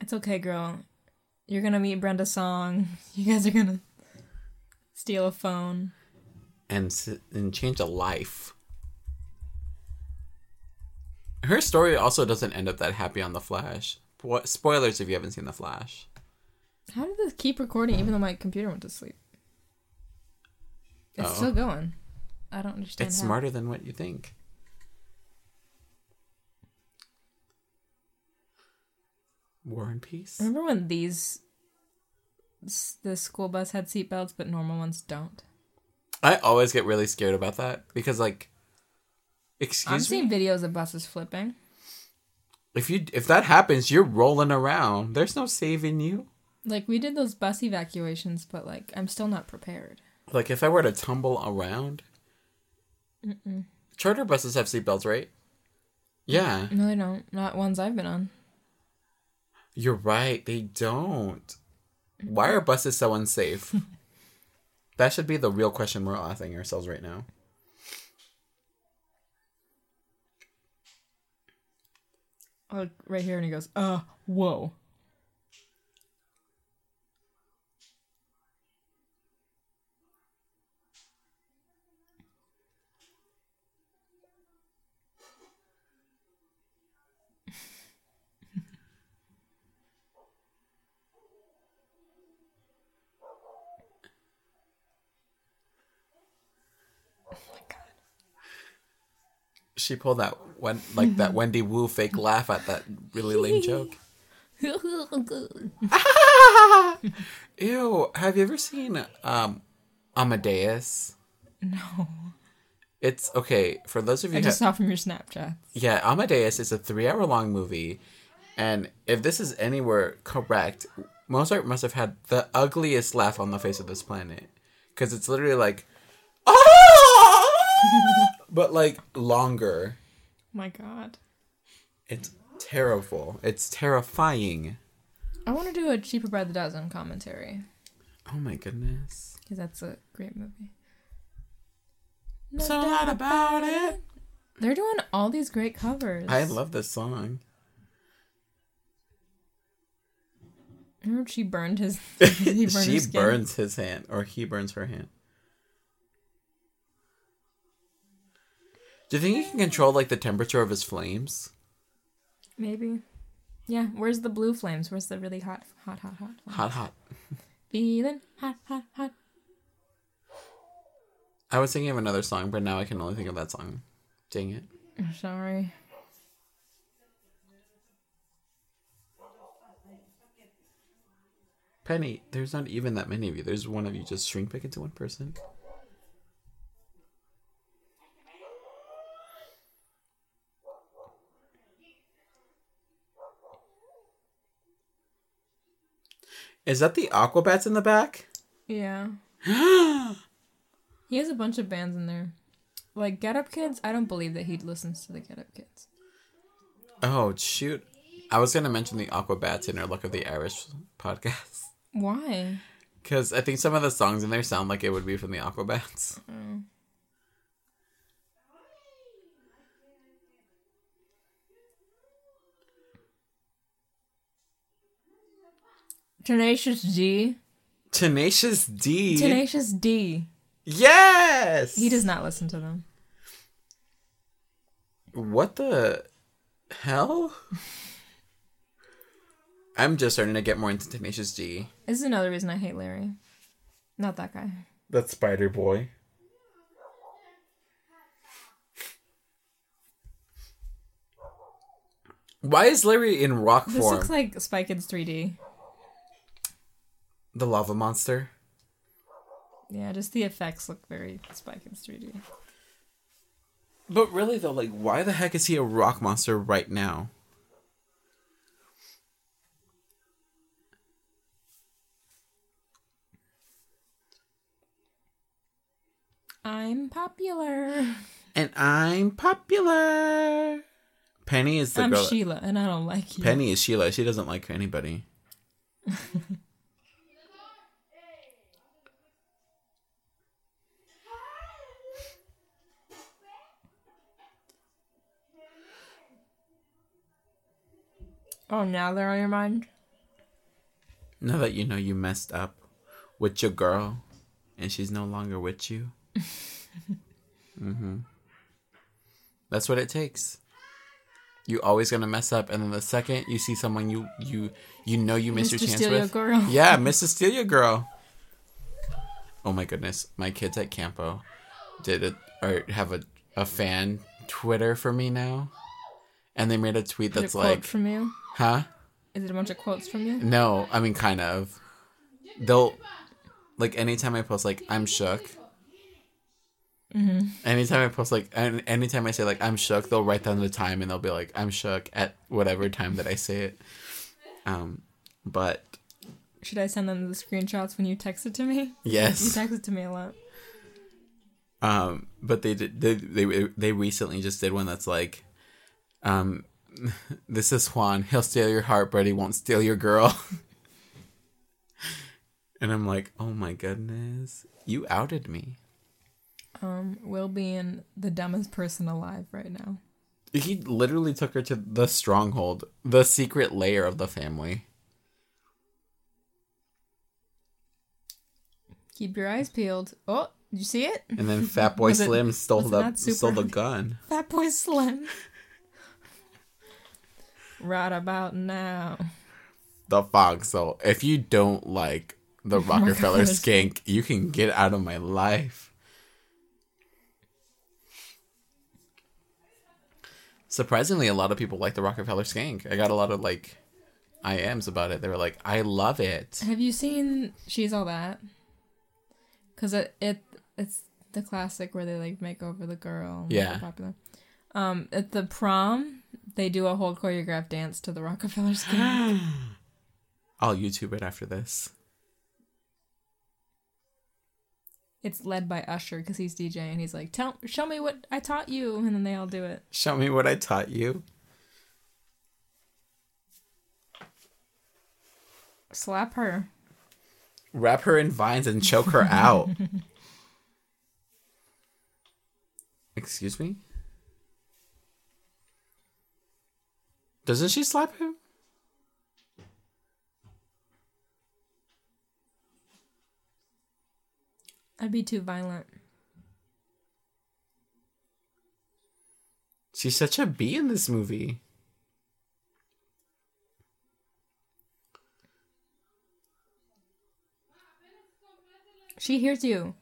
It's okay, girl. You're gonna meet Brenda Song. You guys are gonna steal a phone. And, and change a life. Her story also doesn't end up that happy on The Flash. What spoilers if you haven't seen The Flash? How did this keep recording even though my computer went to sleep? It's Oh. still going. I don't understand. It's how. smarter than what you think. Warren Peace. Remember when these the school bus had seatbelts but normal ones don't? I always get really scared about that because, like, excuse me. I've seen videos of buses flipping. If you if that happens, you're rolling around. There's no saving you. Like we did those bus evacuations, but like I'm still not prepared. Like if I were to tumble around, charter buses have seatbelts, right? Yeah, No, they don't. Not ones I've been on. you're right. They don't. Why are buses so unsafe? that should be the real question we're asking ourselves right now. like right here, and he goes, "Uh, whoa." she pulled that one like that Wendy Wu fake laugh at that really lame joke. Ew, have you ever seen um Amadeus? no. It's okay, for those of you I just saw from your Snapchat. Yeah, Amadeus is a three hour long movie. And if this is anywhere correct, Mozart must have had the ugliest laugh on the face of this planet. Because it's literally like, "Ah!" but like longer. My God. It's terrible. It's terrifying. I want to do a cheaper by the dozen commentary Oh my goodness. because that's a great movie. So what about it? They're doing all these great covers. I love this song. Remember she burned his. he burned she skin? burns his hand, or he burns her hand. Do you think he can control like the temperature of his flames? Maybe. Yeah. Where's the blue flames? Where's the really hot, hot, hot, hot? flames? Hot, hot. Feeling hot, hot, hot. I was thinking of another song, but now I can only think of that song. Dang it. I'm sorry. Penny, there's not even that many of you. There's one of you. Just shrink back into one person. Is that the Aquabats in the back? Yeah. he has a bunch of bands in there. Like Get Up Kids, I don't believe that he listens to the Get Up Kids. Oh, shoot. I was going to mention the Aquabats in our Luck of the Irish podcast. Why? Because I think some of the songs in there sound like it would be from the Aquabats. Mm. Tenacious D. Tenacious D. Tenacious D. yes! He does not listen to them. What the hell? I'm just starting to get more into Tenacious D. This is another reason I hate Larry. Not that guy. That Spider Boy. Why is Larry in rock This form? This looks like Spy Kids 3D. The lava monster. Yeah, just the effects look very Spy Kids 3D. But really though, like why the heck is he a rock monster right now? I'm popular. And I'm popular. Penny is the I'm girl. Sheila, and I don't like you. Penny is Sheila. She doesn't like anybody. Oh, now they're on your mind? Now that you know you messed up with your girl and she's no longer with you. mm-hmm. That's what it takes. You always gonna mess up, and then the second you see someone you you you know you missed your chance Steal Your with, Girl. yeah, Mr. Steal Your Girl. Oh my goodness, my kids at Campo did it or have a a fan Twitter for me now, and they made a tweet a that's quote like, from you? huh? Is it a bunch of quotes from you? No, I mean kind of. They'll like anytime I post like I'm shook. Mm-hmm. Anytime I post like an- anytime I say like I'm shook, they'll write down the time and they'll be like I'm shook at whatever time that I say it. Um, but Should I send them the screenshots when you text it to me? Yes, you text it to me a lot. um, but they did they they they recently just did one that's like, um, this is Juan. He'll steal your heart, but he won't steal your girl. and I'm like, oh my goodness, you outed me. Um, Will being the dumbest person alive right now. He literally took her to the stronghold, the secret lair of the family. Keep your eyes peeled. Oh, did you see it? And then Fat Boy Was it- Slim stole the stole the gun. Fatboy Slim. Right about now. The foxhole. If you don't like the Rockefeller Rockefeller skink, you can get out of my life. Surprisingly, a lot of people like the Rockefeller Skank. I got a lot of like IMs about it. They were like, "I love it." Have you seen She's All That? Because it, it it's the classic where they like make over the girl. and make her Yeah. Popular. Um, at the prom, they do a whole choreographed dance to the Rockefeller Skank. I'll YouTube it after this. it's led by Usher because he's DJ and he's like, "Tell, show me what I taught you," and then they all do it. Show me what I taught you. Slap her. Wrap her in vines and choke her out. Excuse me? Doesn't she slap him? I'd be too violent. She's such a bee in this movie. She hears you.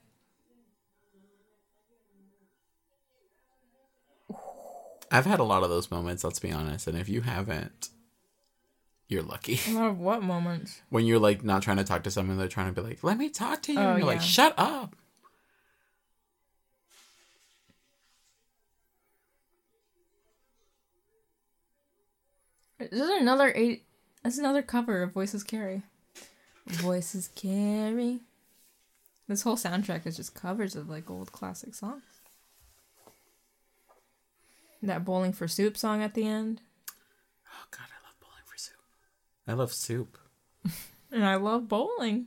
I've had a lot of those moments, let's be honest. And if you haven't, you're lucky. A lot of what moments? when you're like not trying to talk to someone, they're trying to be like, let me talk to you. Oh, and you're like, shut up. This is another eight. That's another cover of Voices Carry. Voices Carry. This whole soundtrack is just covers of like old classic songs. That Bowling for Soup song at the end. Oh, God, I love bowling for soup. I love soup. And I love bowling.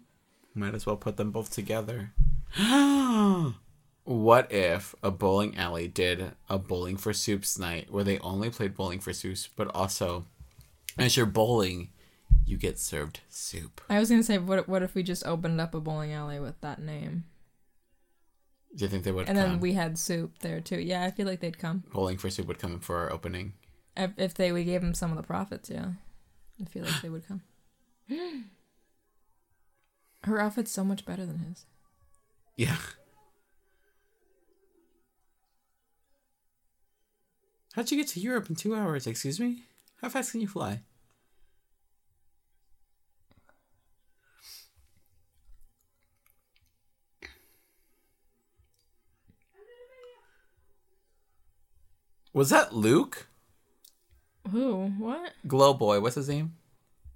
Might as well put them both together. what if a bowling alley did a bowling for soups night where they only played bowling for soups, but also as you're bowling, you get served soup? I was gonna say, what what if we just opened up a bowling alley with that name, Do you think they would and come? then we had soup there too? Yeah, I feel like they'd come bowling for soup would come for our opening. if, if they we gave them some of the profits. Yeah, I feel like they would come. Her outfit's so much better than his. Yeah. How'd you get to Europe in two hours? Excuse me? How fast can you fly? Was that Luke? Who? What? Glow Boy, what's his name?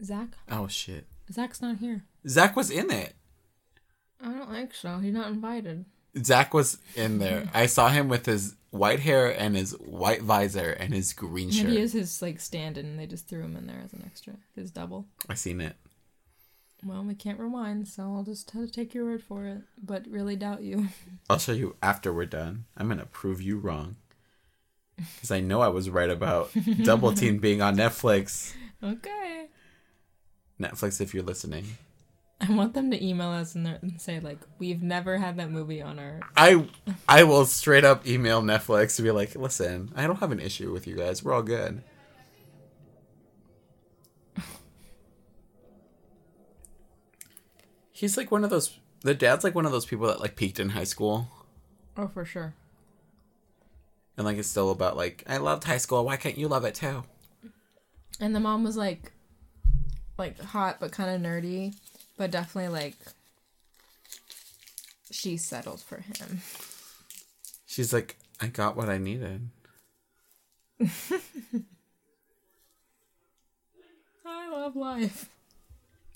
Zach? Oh shit. Zach's not here. Zach was in it. I don't think so. He's not invited. Zach was in there. I saw him with his white hair and his white visor and his green shirt. Maybe he is his like stand-in. and They just threw him in there as an extra. His double. I seen it. Well, we can't rewind, so I'll just have to take your word for it. But really doubt you. I'll show you after we're done. I'm gonna prove you wrong. Because I know I was right about Double Team being on Netflix. okay. Netflix, if you're listening. I want them to email us and, and say like, we've never had that movie on our. I I will straight up email Netflix to be like, listen, I don't have an issue with you guys. We're all good. He's like one of those. The dad's like one of those people that like peaked in high school Oh, for sure. And like it's still about like I loved high school. Why can't you love it too? And the mom was like, like hot but kind of nerdy, but definitely like. She settled for him. She's like, I got what I needed. I love life.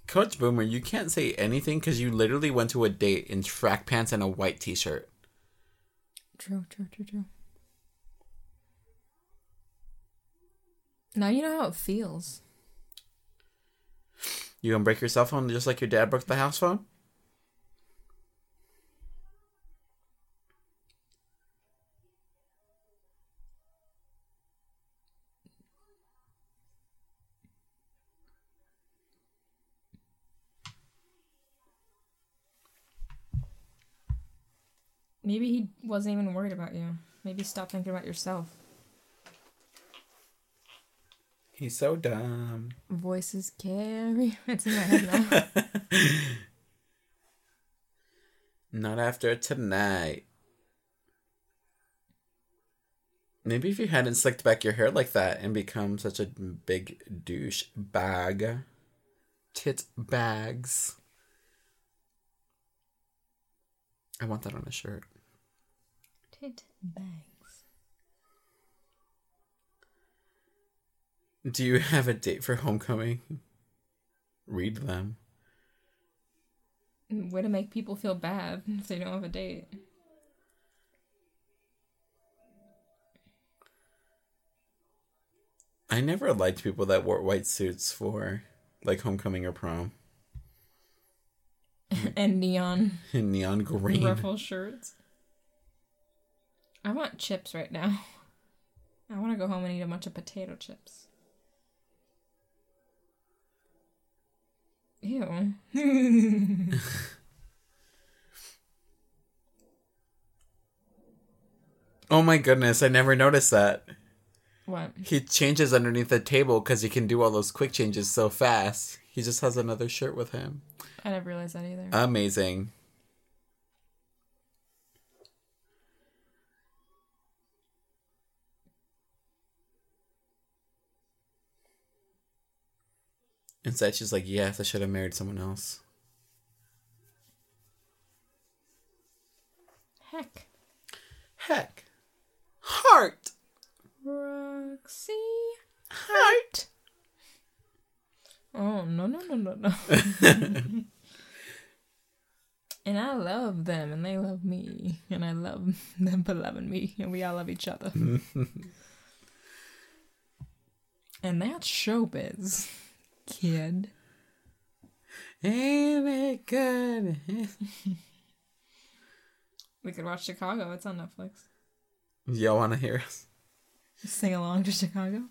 Coach Boomer, you can't say anything because you literally went to a date in track pants and a white t-shirt. True, true, true, true. Now you know how it feels. You gonna break your cell phone just like your dad broke the house phone? Maybe he wasn't even worried about you. Maybe stop thinking about yourself. He's so dumb. Voices carry. It's in my head now. Not after tonight. Maybe if you hadn't slicked back your hair like that and become such a big douche bag. Tit bags. I want that on a shirt. Tit bags. Do you have a date for homecoming? Read them. Way to make people feel bad if they don't have a date. I never liked people that wore white suits for like homecoming or prom. and neon And neon green. ruffle shirts. I want chips right now. I want to go home and eat a bunch of potato chips. Ew. Oh my goodness, I never noticed that. what? He changes underneath the table because he can do all those quick changes so fast. He just has another shirt with him. I never realized that either. Amazing. Instead, she's like, Yes, I should have married someone else. Heck. Heck. Hart. Roxie. Hart. Oh, no, no, no, no, no. and I love them, and they love me, and I love them for loving me, and we all love each other. and that's showbiz, kid. Ain't it good? We could watch Chicago. It's on Netflix. Y'all want to hear us? Sing along to Chicago.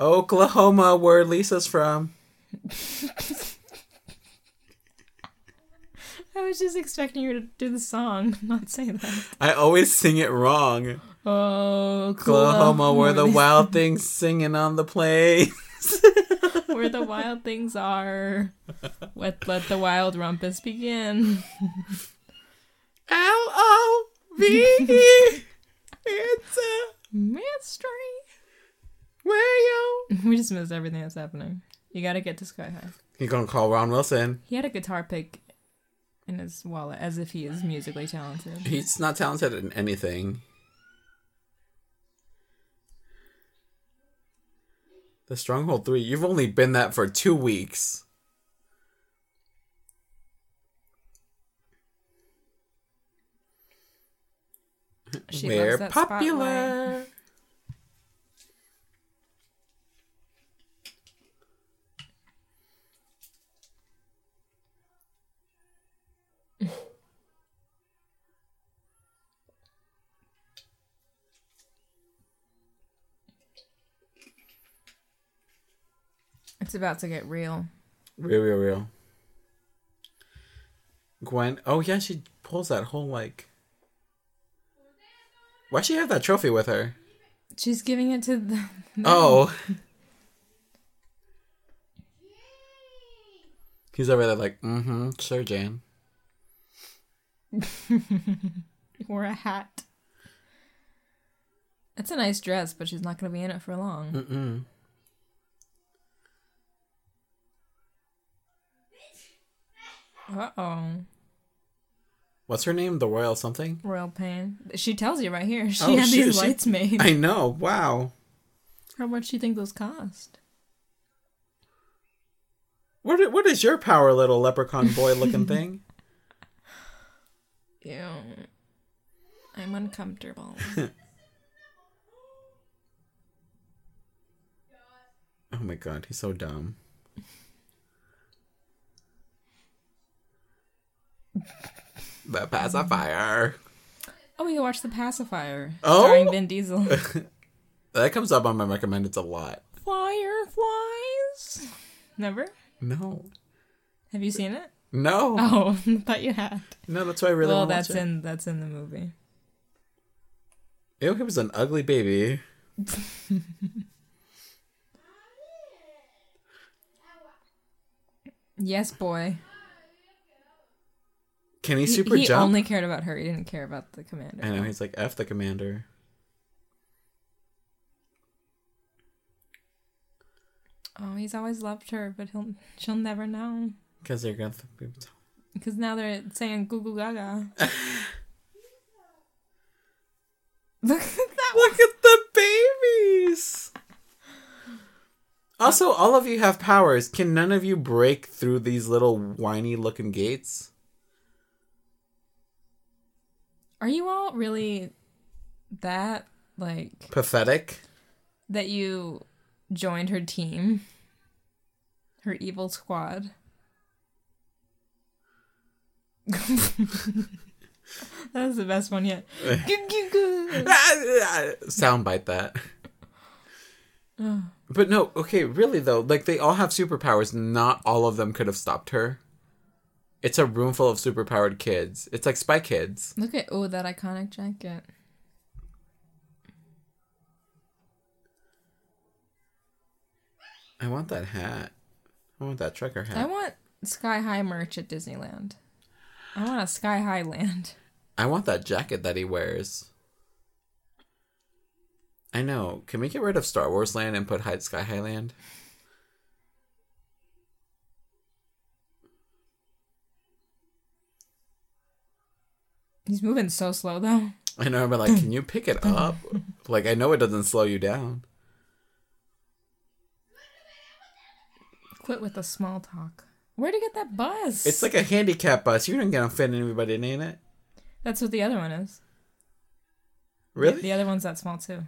Oklahoma, where Lisa's from. I was just expecting you to do the song, not say that. I always sing it wrong. Oh, Oklahoma, where the wild things singing on the plane. Where the wild things are. Let let the wild rumpus begin. L O V E. It's a Mystery. where yo. We just missed everything that's happening. You gotta get to Sky High. You're gonna call Ron Wilson. He had a guitar pick in his wallet as if he is musically talented. He's not talented in anything. The Stronghold 3, you've only been that for two weeks. She We're popular. It's about to get real. Real, real, real. Gwen. Oh, yeah, she pulls that whole, like. Why'd she have that trophy with her? She's giving it to the. Oh. He's over there, like, mm hmm, sure, Jan. Or a hat. It's a nice dress, but she's not going to be in it for long. Mm-mm. Uh oh. What's her name? The Royal something? Royal pain. She tells you right here. She Oh, had these she- lights made. I know. Wow. How much do you think those cost? What what is your power, little leprechaun boy looking thing? Ew. I'm uncomfortable. Oh my god, he's so dumb. The pacifier. oh, we can watch The Pacifier. Oh? Starring Vin Diesel. That comes up on my recommendeds a lot. Fireflies? Never? No. Have you seen it? No. Oh, I thought you had. No, that's why I really well, that's in that's in the movie. Ew, he was an ugly baby. Yes, boy. Can he super he, he jump? He only cared about her. He didn't care about the commander. I know. He's like, F the commander. Oh, he's always loved her, but he'll she'll never know. Because they're going to Because now they're saying goo goo gaga. Look at that. Look at the babies. Also, all of you have powers. Can none of you break through these little whiny looking gates? Are you all really that like Pathetic. that you joined her team? Her evil squad. that was the best one yet. Soundbite that. But no, okay, really though, like they all have superpowers. Not all of them could have stopped her. It's a room full of superpowered kids. It's like Spy Kids. Look at oh that iconic jacket. I want that hat. I want that trucker hat. I want sky high merch at Disneyland. I want a sky high land. I want that jacket that he wears. I know. Can we get rid of Star Wars Land and put High Sky Highland? He's moving so slow though. I know, but like, can you pick it up? like, I know it doesn't slow you down. Quit with the small talk. Where'd you get that bus? It's like a handicap bus. You're not gonna fit anybody in it. That's what the other one is. Really? The other one's that small too.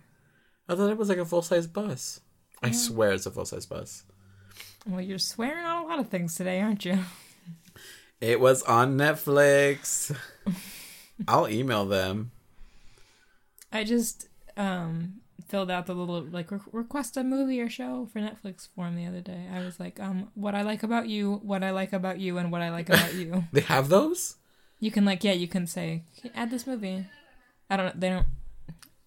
I thought it was like a full size bus. I swear it's a full size bus. Well, you're swearing on a lot of things today, aren't you? It was on Netflix. I'll email them. I just um filled out the little like re- request a movie or show for Netflix form the other day. I was like, um, what I like about you, what I like about you, and what I like about you. They have those? You can like, yeah, you can say add this movie. I don't. They don't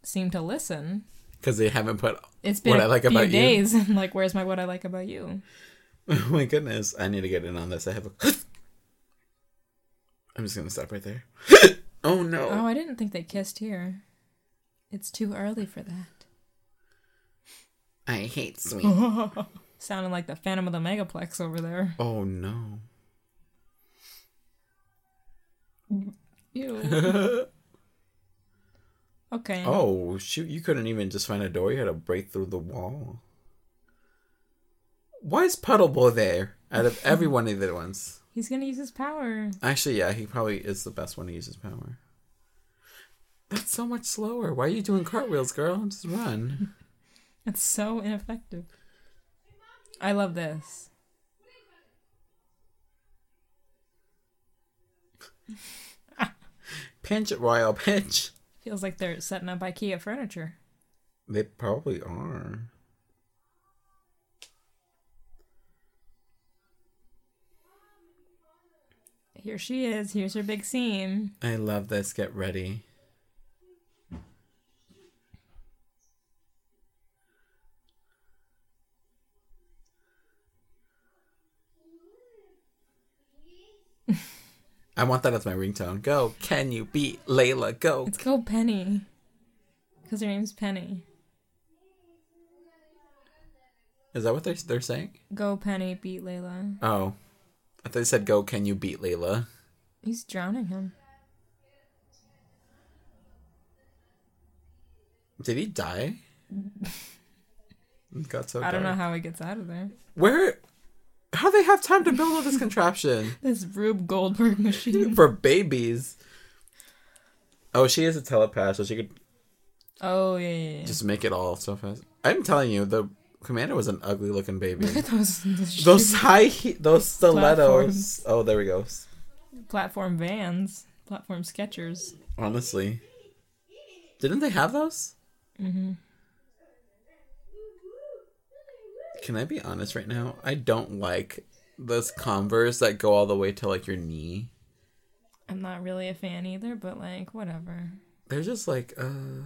seem to listen. Because they haven't put. It's been What a I like few about you? days. and like, where's my what I like about you? Oh my goodness. I need to get in on this. I have a. I'm just gonna stop right there. Oh no. Oh, I didn't think they kissed here. It's too early for that. I hate sweet. Sounding like the Phantom of the Megaplex over there. oh no. Ew. okay. Oh shoot! You couldn't even just find a door. You had to break through the wall. Why is Puddleboy there? Out of every one of the ones, He's gonna use his power. actually, yeah, he probably is the best one to use his power. That's so much slower. Why are you doing cartwheels, girl? Just run. It's so ineffective. I love this. Pinch it, Royal Pinch. Feels like they're setting up IKEA furniture. They probably are. Here she is. Here's her big scene. I love this. Get ready. I want that as my ringtone. Go. Can you beat Layla? Go. It's called Penny. Because her name's Penny. Is that what they're, they're saying? Go Penny, beat Layla. Oh. They said, Go. Can you beat Layla? He's drowning him. Did he die? Got so I don't know how he gets out of there. Where. How do they have time to build all this contraption? This Rube Goldberg machine. for babies. Oh, she is a telepath, so she could Oh yeah, yeah, yeah. just make it all so fast. I'm telling you, the commander was an ugly looking baby. Look at those those, those high, he- those stilettos. Platforms. Oh, there we go. platform vans, platform Skechers. Honestly, didn't they have those? Mm-hmm. Can I be honest right now? I don't like those Converse that go all the way to like your knee. I'm not really a fan either, but like whatever. They're just like, uh,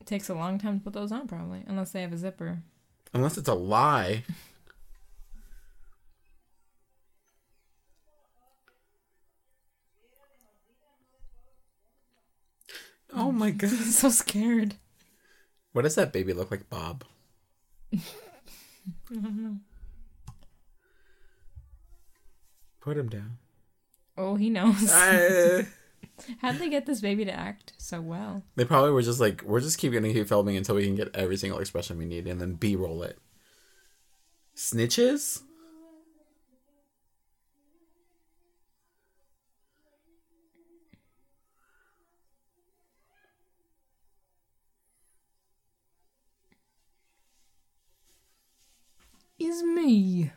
It takes a long time to put those on, probably, unless they have a zipper. unless it's a lie. Oh my god. I'm so scared. What does that baby look like, Bob? Put him down. Oh, he knows. I- How'd they get this baby to act so well? they probably were just like, we're just keep gonna keep filming until we can get every single expression we need, and then B roll it. Snitches? Is me.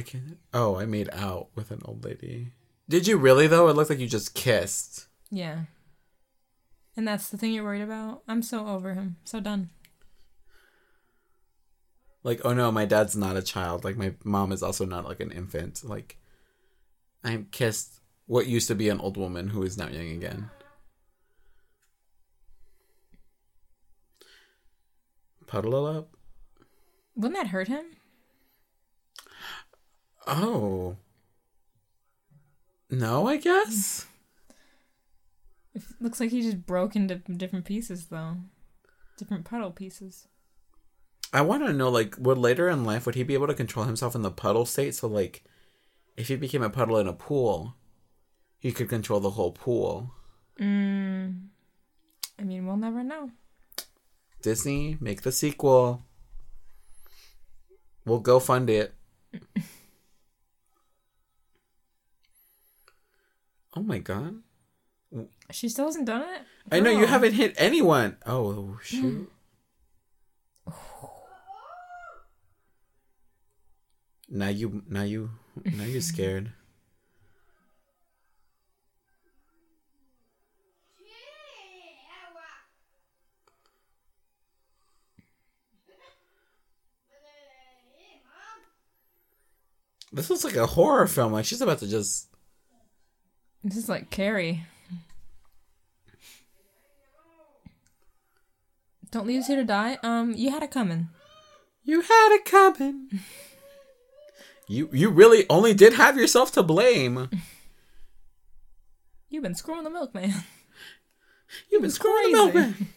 I can't. Oh, I made out with an old lady. Did you really though? It looked like you just kissed. Yeah. And that's the thing you're worried about? I'm so over him. So done. Like, oh no, my dad's not a child. Like, my mom is also not like an infant. Like, I kissed what used to be an old woman who is now young again. Puddle up. Wouldn't that hurt him? Oh. No, I guess. It looks like he just broke into different pieces, though. Different puddle pieces. I want to know, like, would later in life would he be able to control himself in the puddle state? So, like, if he became a puddle in a pool, he could control the whole pool. Mm. I mean, we'll never know. Disney, make the sequel. We'll go fund it. oh my god. She still hasn't done it? I know you haven't hit anyone. Oh shoot. Hmm. now you now you now you're scared. This looks like a horror film. Like she's about to just This is like Carrie. Don't leave us here to die. Um, you had it coming. You had it coming. You you really only did have yourself to blame. You've been screwing the milkman. You've been screwing the crazy. milkman.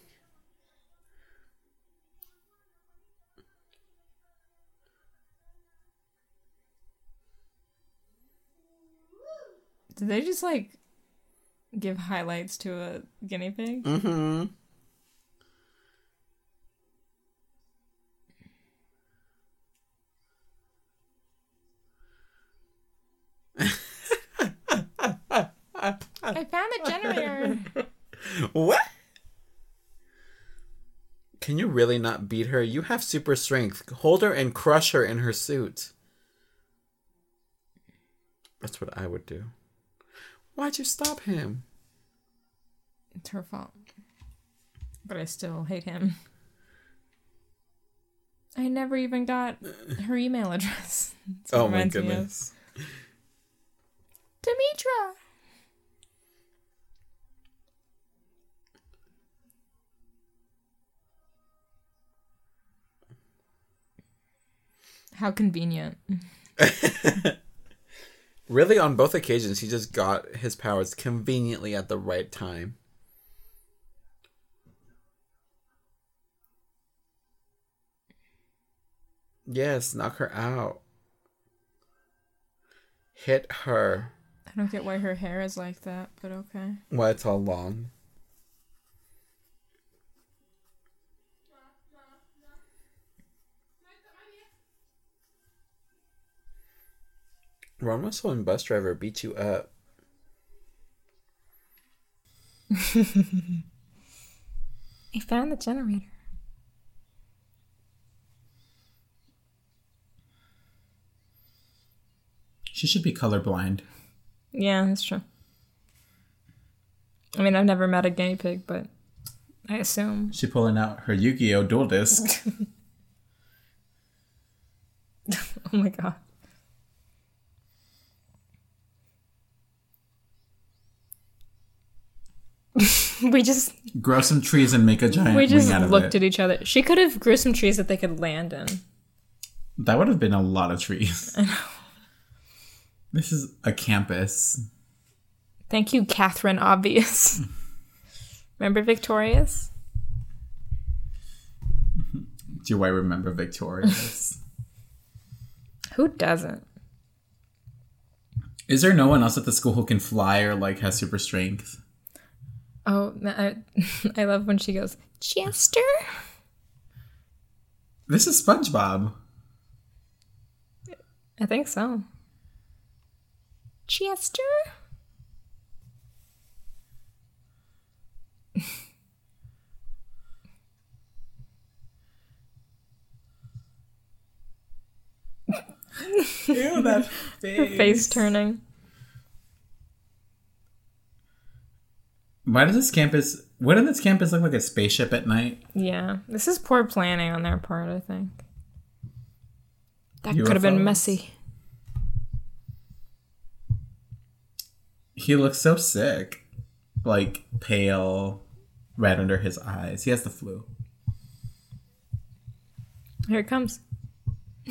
Did they just like give highlights to a guinea pig? Mm-hmm. I found the generator. What? Can you really not beat her? You have super strength. Hold her and crush her in her suit. That's what I would do. Why'd you stop him? it's her fault. But I still hate him. I never even got her email address. That's what oh it Oh my reminds me of. goodness. Demetra. How convenient. Really, on both occasions, he just got his powers conveniently at the right time. Yes, knock her out. Hit her. I don't get why her hair is like that, but okay. Why it's all long. Ron Russell and Bus Driver beat you up. I found the generator. She should be colorblind. Yeah, that's true. I mean, I've never met a guinea pig, but I assume. She pulling out her Yu-Gi-Oh Duel Disk. Oh my god. we just Grow some trees and make a giant we just wing out of looked at each other. She could have grew some trees that they could land in. That would have been a lot of trees. I know. This is a campus. Thank you, Captain Obvious. Remember Victorious? do I remember Victorious? Who doesn't? Is there no one else at the school who can fly or like has super strength? Oh, I, I love when she goes, Chester? This is SpongeBob. I think so. Chester? Ew, that Her face turning. Why does this campus? Wouldn't this campus look like a spaceship at night? Yeah, this is poor planning on their part, I think. That could have been messy. He looks so sick, like pale, red under his eyes. He has the flu. Here it comes.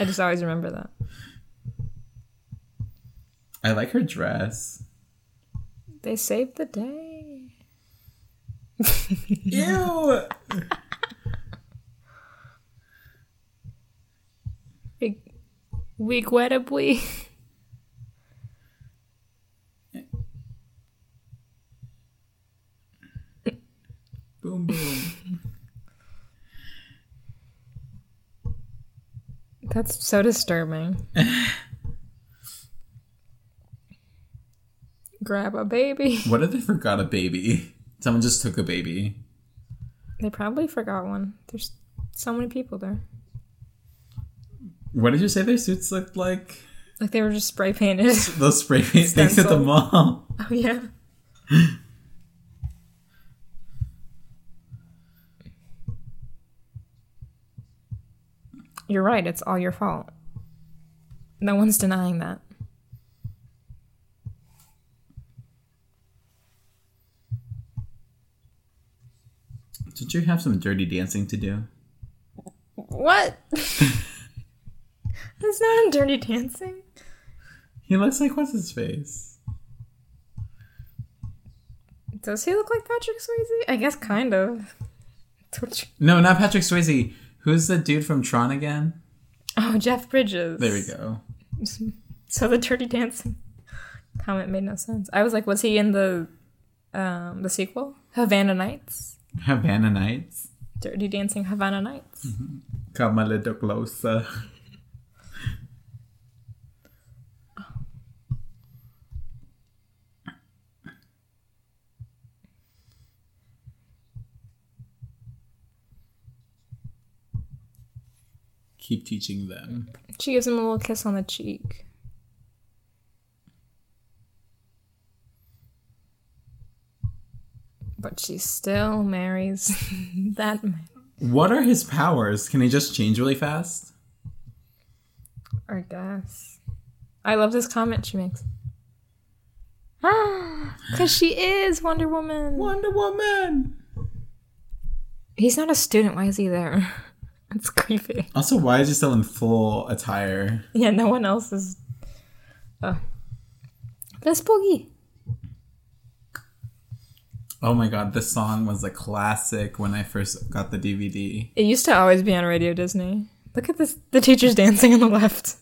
I just always remember that. I like her dress. They saved the day. Ew. Incredibly. boom boom. That's so disturbing. Grab a baby. What if they forgot a baby? Someone just took a baby. They probably forgot one. There's so many people there. What did you say their suits looked like? Like they were just spray painted. Those spray paint things at the mall. oh yeah. You're right, it's all your fault. No one's denying that. Did you have some dirty dancing to do? What? That's not in Dirty Dancing. He looks like what's his face? Does he look like Patrick Swayze? I guess kind of. That's what you- No, not Patrick Swayze. Who's the dude from Tron again? Oh, Jeff Bridges. There we go. So the Dirty Dancing comment made no sense. I was like, was he in the um the sequel? Havana Nights? Havana Nights. Dirty Dancing Havana Nights. Mm-hmm. Come a little closer. Keep teaching them. She gives him a little kiss on the cheek. But she still marries that man. What are his powers? Can he just change really fast? I guess. I love this comment she makes. Ah, because she is Wonder Woman. Wonder Woman! He's not a student. Why is he there? It's creepy. Also, why is he still in full attire? Yeah, no one else is. Oh. That's Boogie. Oh my god, this song was a classic when I first got the DVD. It used to always be on Radio Disney. Look at this. The teacher's dancing on the left.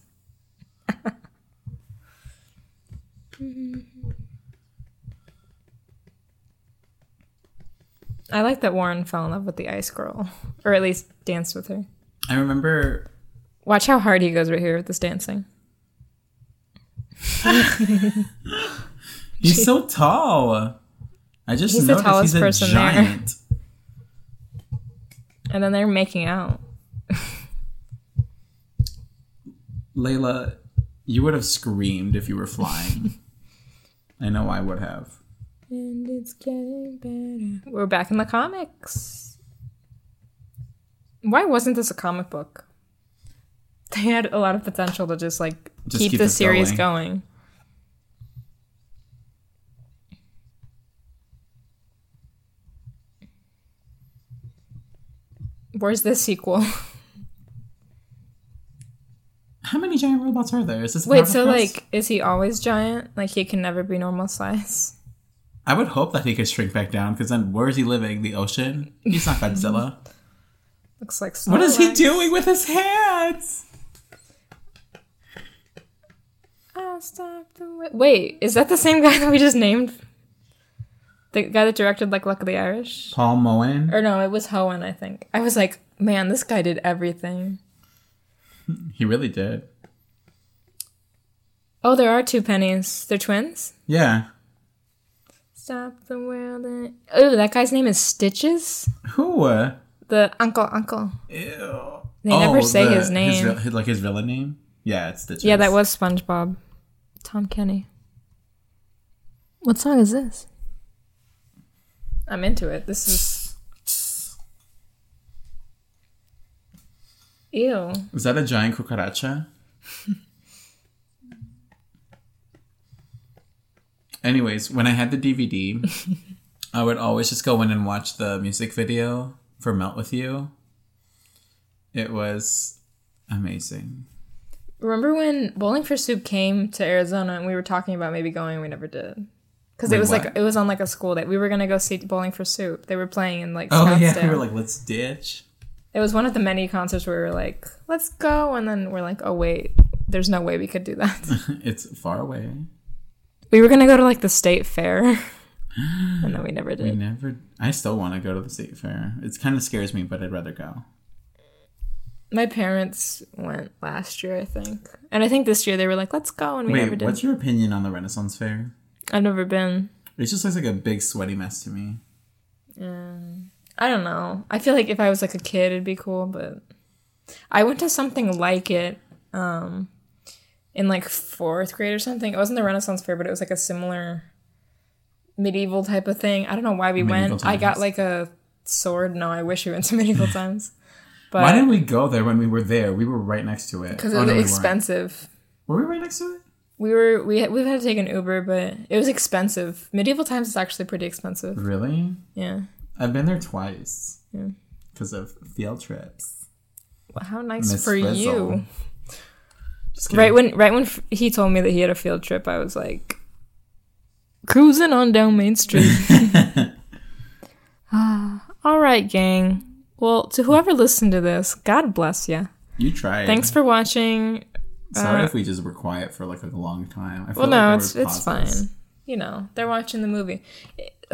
I like that Warren fell in love with the ice girl, or at least danced with her. I remember Watch how hard he goes right here with this dancing. he's so tall. I just He's the tallest he's a person there. And then they're making out. Layla, you would have screamed if you were flying. I know I would have. And it's getting better. We're back in the comics. Why wasn't this a comic book? They had a lot of potential to just like Just keep, keep the series going. going. Where's the sequel? How many giant robots are there? Is this Wait, so like, is he always giant? Like he can never be normal size? I would hope that he could shrink back down because then where is he living? The ocean? He's not Godzilla. Looks like what is he doing with his hands? I'll stop the Wait, is that the same guy that we just named? The guy that directed like Luck of the Irish? Paul Moen. Or no, it was Hoen, I think. I was like, man, this guy did everything. He really did. Oh, there are two pennies. They're twins? Yeah. Stop the world. and- Oh, that guy's name is Stitches? Who? Uh, The uncle, uncle. ew. They never say the- his name. his- like his villain name? Yeah, it's Stitches. Yeah, that was SpongeBob. Tom Kenny. What song is this? I'm into it. This is. Ew. Is that a giant cucaracha? Anyways, when I had the DVD, I would always just go in and watch the music video for Melt With You. It was amazing. Remember when Bowling for Soup came to Arizona and we were talking about maybe going? We never did. Because it was what? like it was on like a school day. We were gonna go see Bowling for Soup. They were playing in like Oh Scottsdale. yeah, we were like, let's ditch. it was one of the many concerts where we were like, let's go, and then we're like, oh wait, there's no way we could do that. it's far away. we were gonna go to like the state fair, and then we never did. We never. I still want to go to the state fair. It kind of scares me, but I'd rather go. My parents went last year, I think, and I think this year they were like, let's go, and we never Wait, did. what's your opinion on the Renaissance Fair? I've never been. It just looks like a big sweaty mess to me. I don't know. I feel like if I was like a kid, it'd be cool, but I went to something like it um, in like fourth grade or something. It wasn't the Renaissance Fair, but it was like a similar medieval type of thing. I don't know why we Medieval went. I got like a sword. No, I wish we went to medieval times. Why didn't we go there when we were there? We were right next to it. because Oh, it was no, we expensive. Were we right next to it? We were we we've had to take an Uber, but it was expensive. Medieval times is actually pretty expensive. Really? Yeah. I've been there twice Yeah. because of field trips. How nice Miss for Frizzle. you. Right when right when f- he told me that he had a field trip, I was like cruising on down Main Street. Ah, All right, gang. Well, to whoever listened to this, God bless you. you tried. Thanks for watching. Sorry uh, if we just were quiet for like a long time. I feel Well, no, there it's it's fine. You know, they're watching the movie.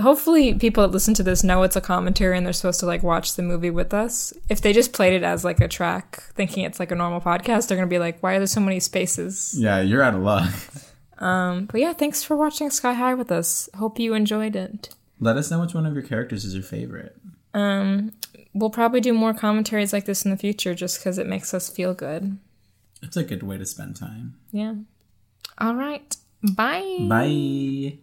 Hopefully, people that listen to this know it's a commentary and they're supposed to like watch the movie with us. If they just played it as like a track, thinking it's like a normal podcast, they're gonna be like, "Why are there so many spaces?" Yeah, you're out of luck. Um, but yeah, thanks for watching Sky High with us. Hope you enjoyed it. Let us know which one of your characters is your favorite. Um, we'll probably do more commentaries like this in the future just because it makes us feel good. It's a good way to spend time. Yeah. All right. Bye. Bye.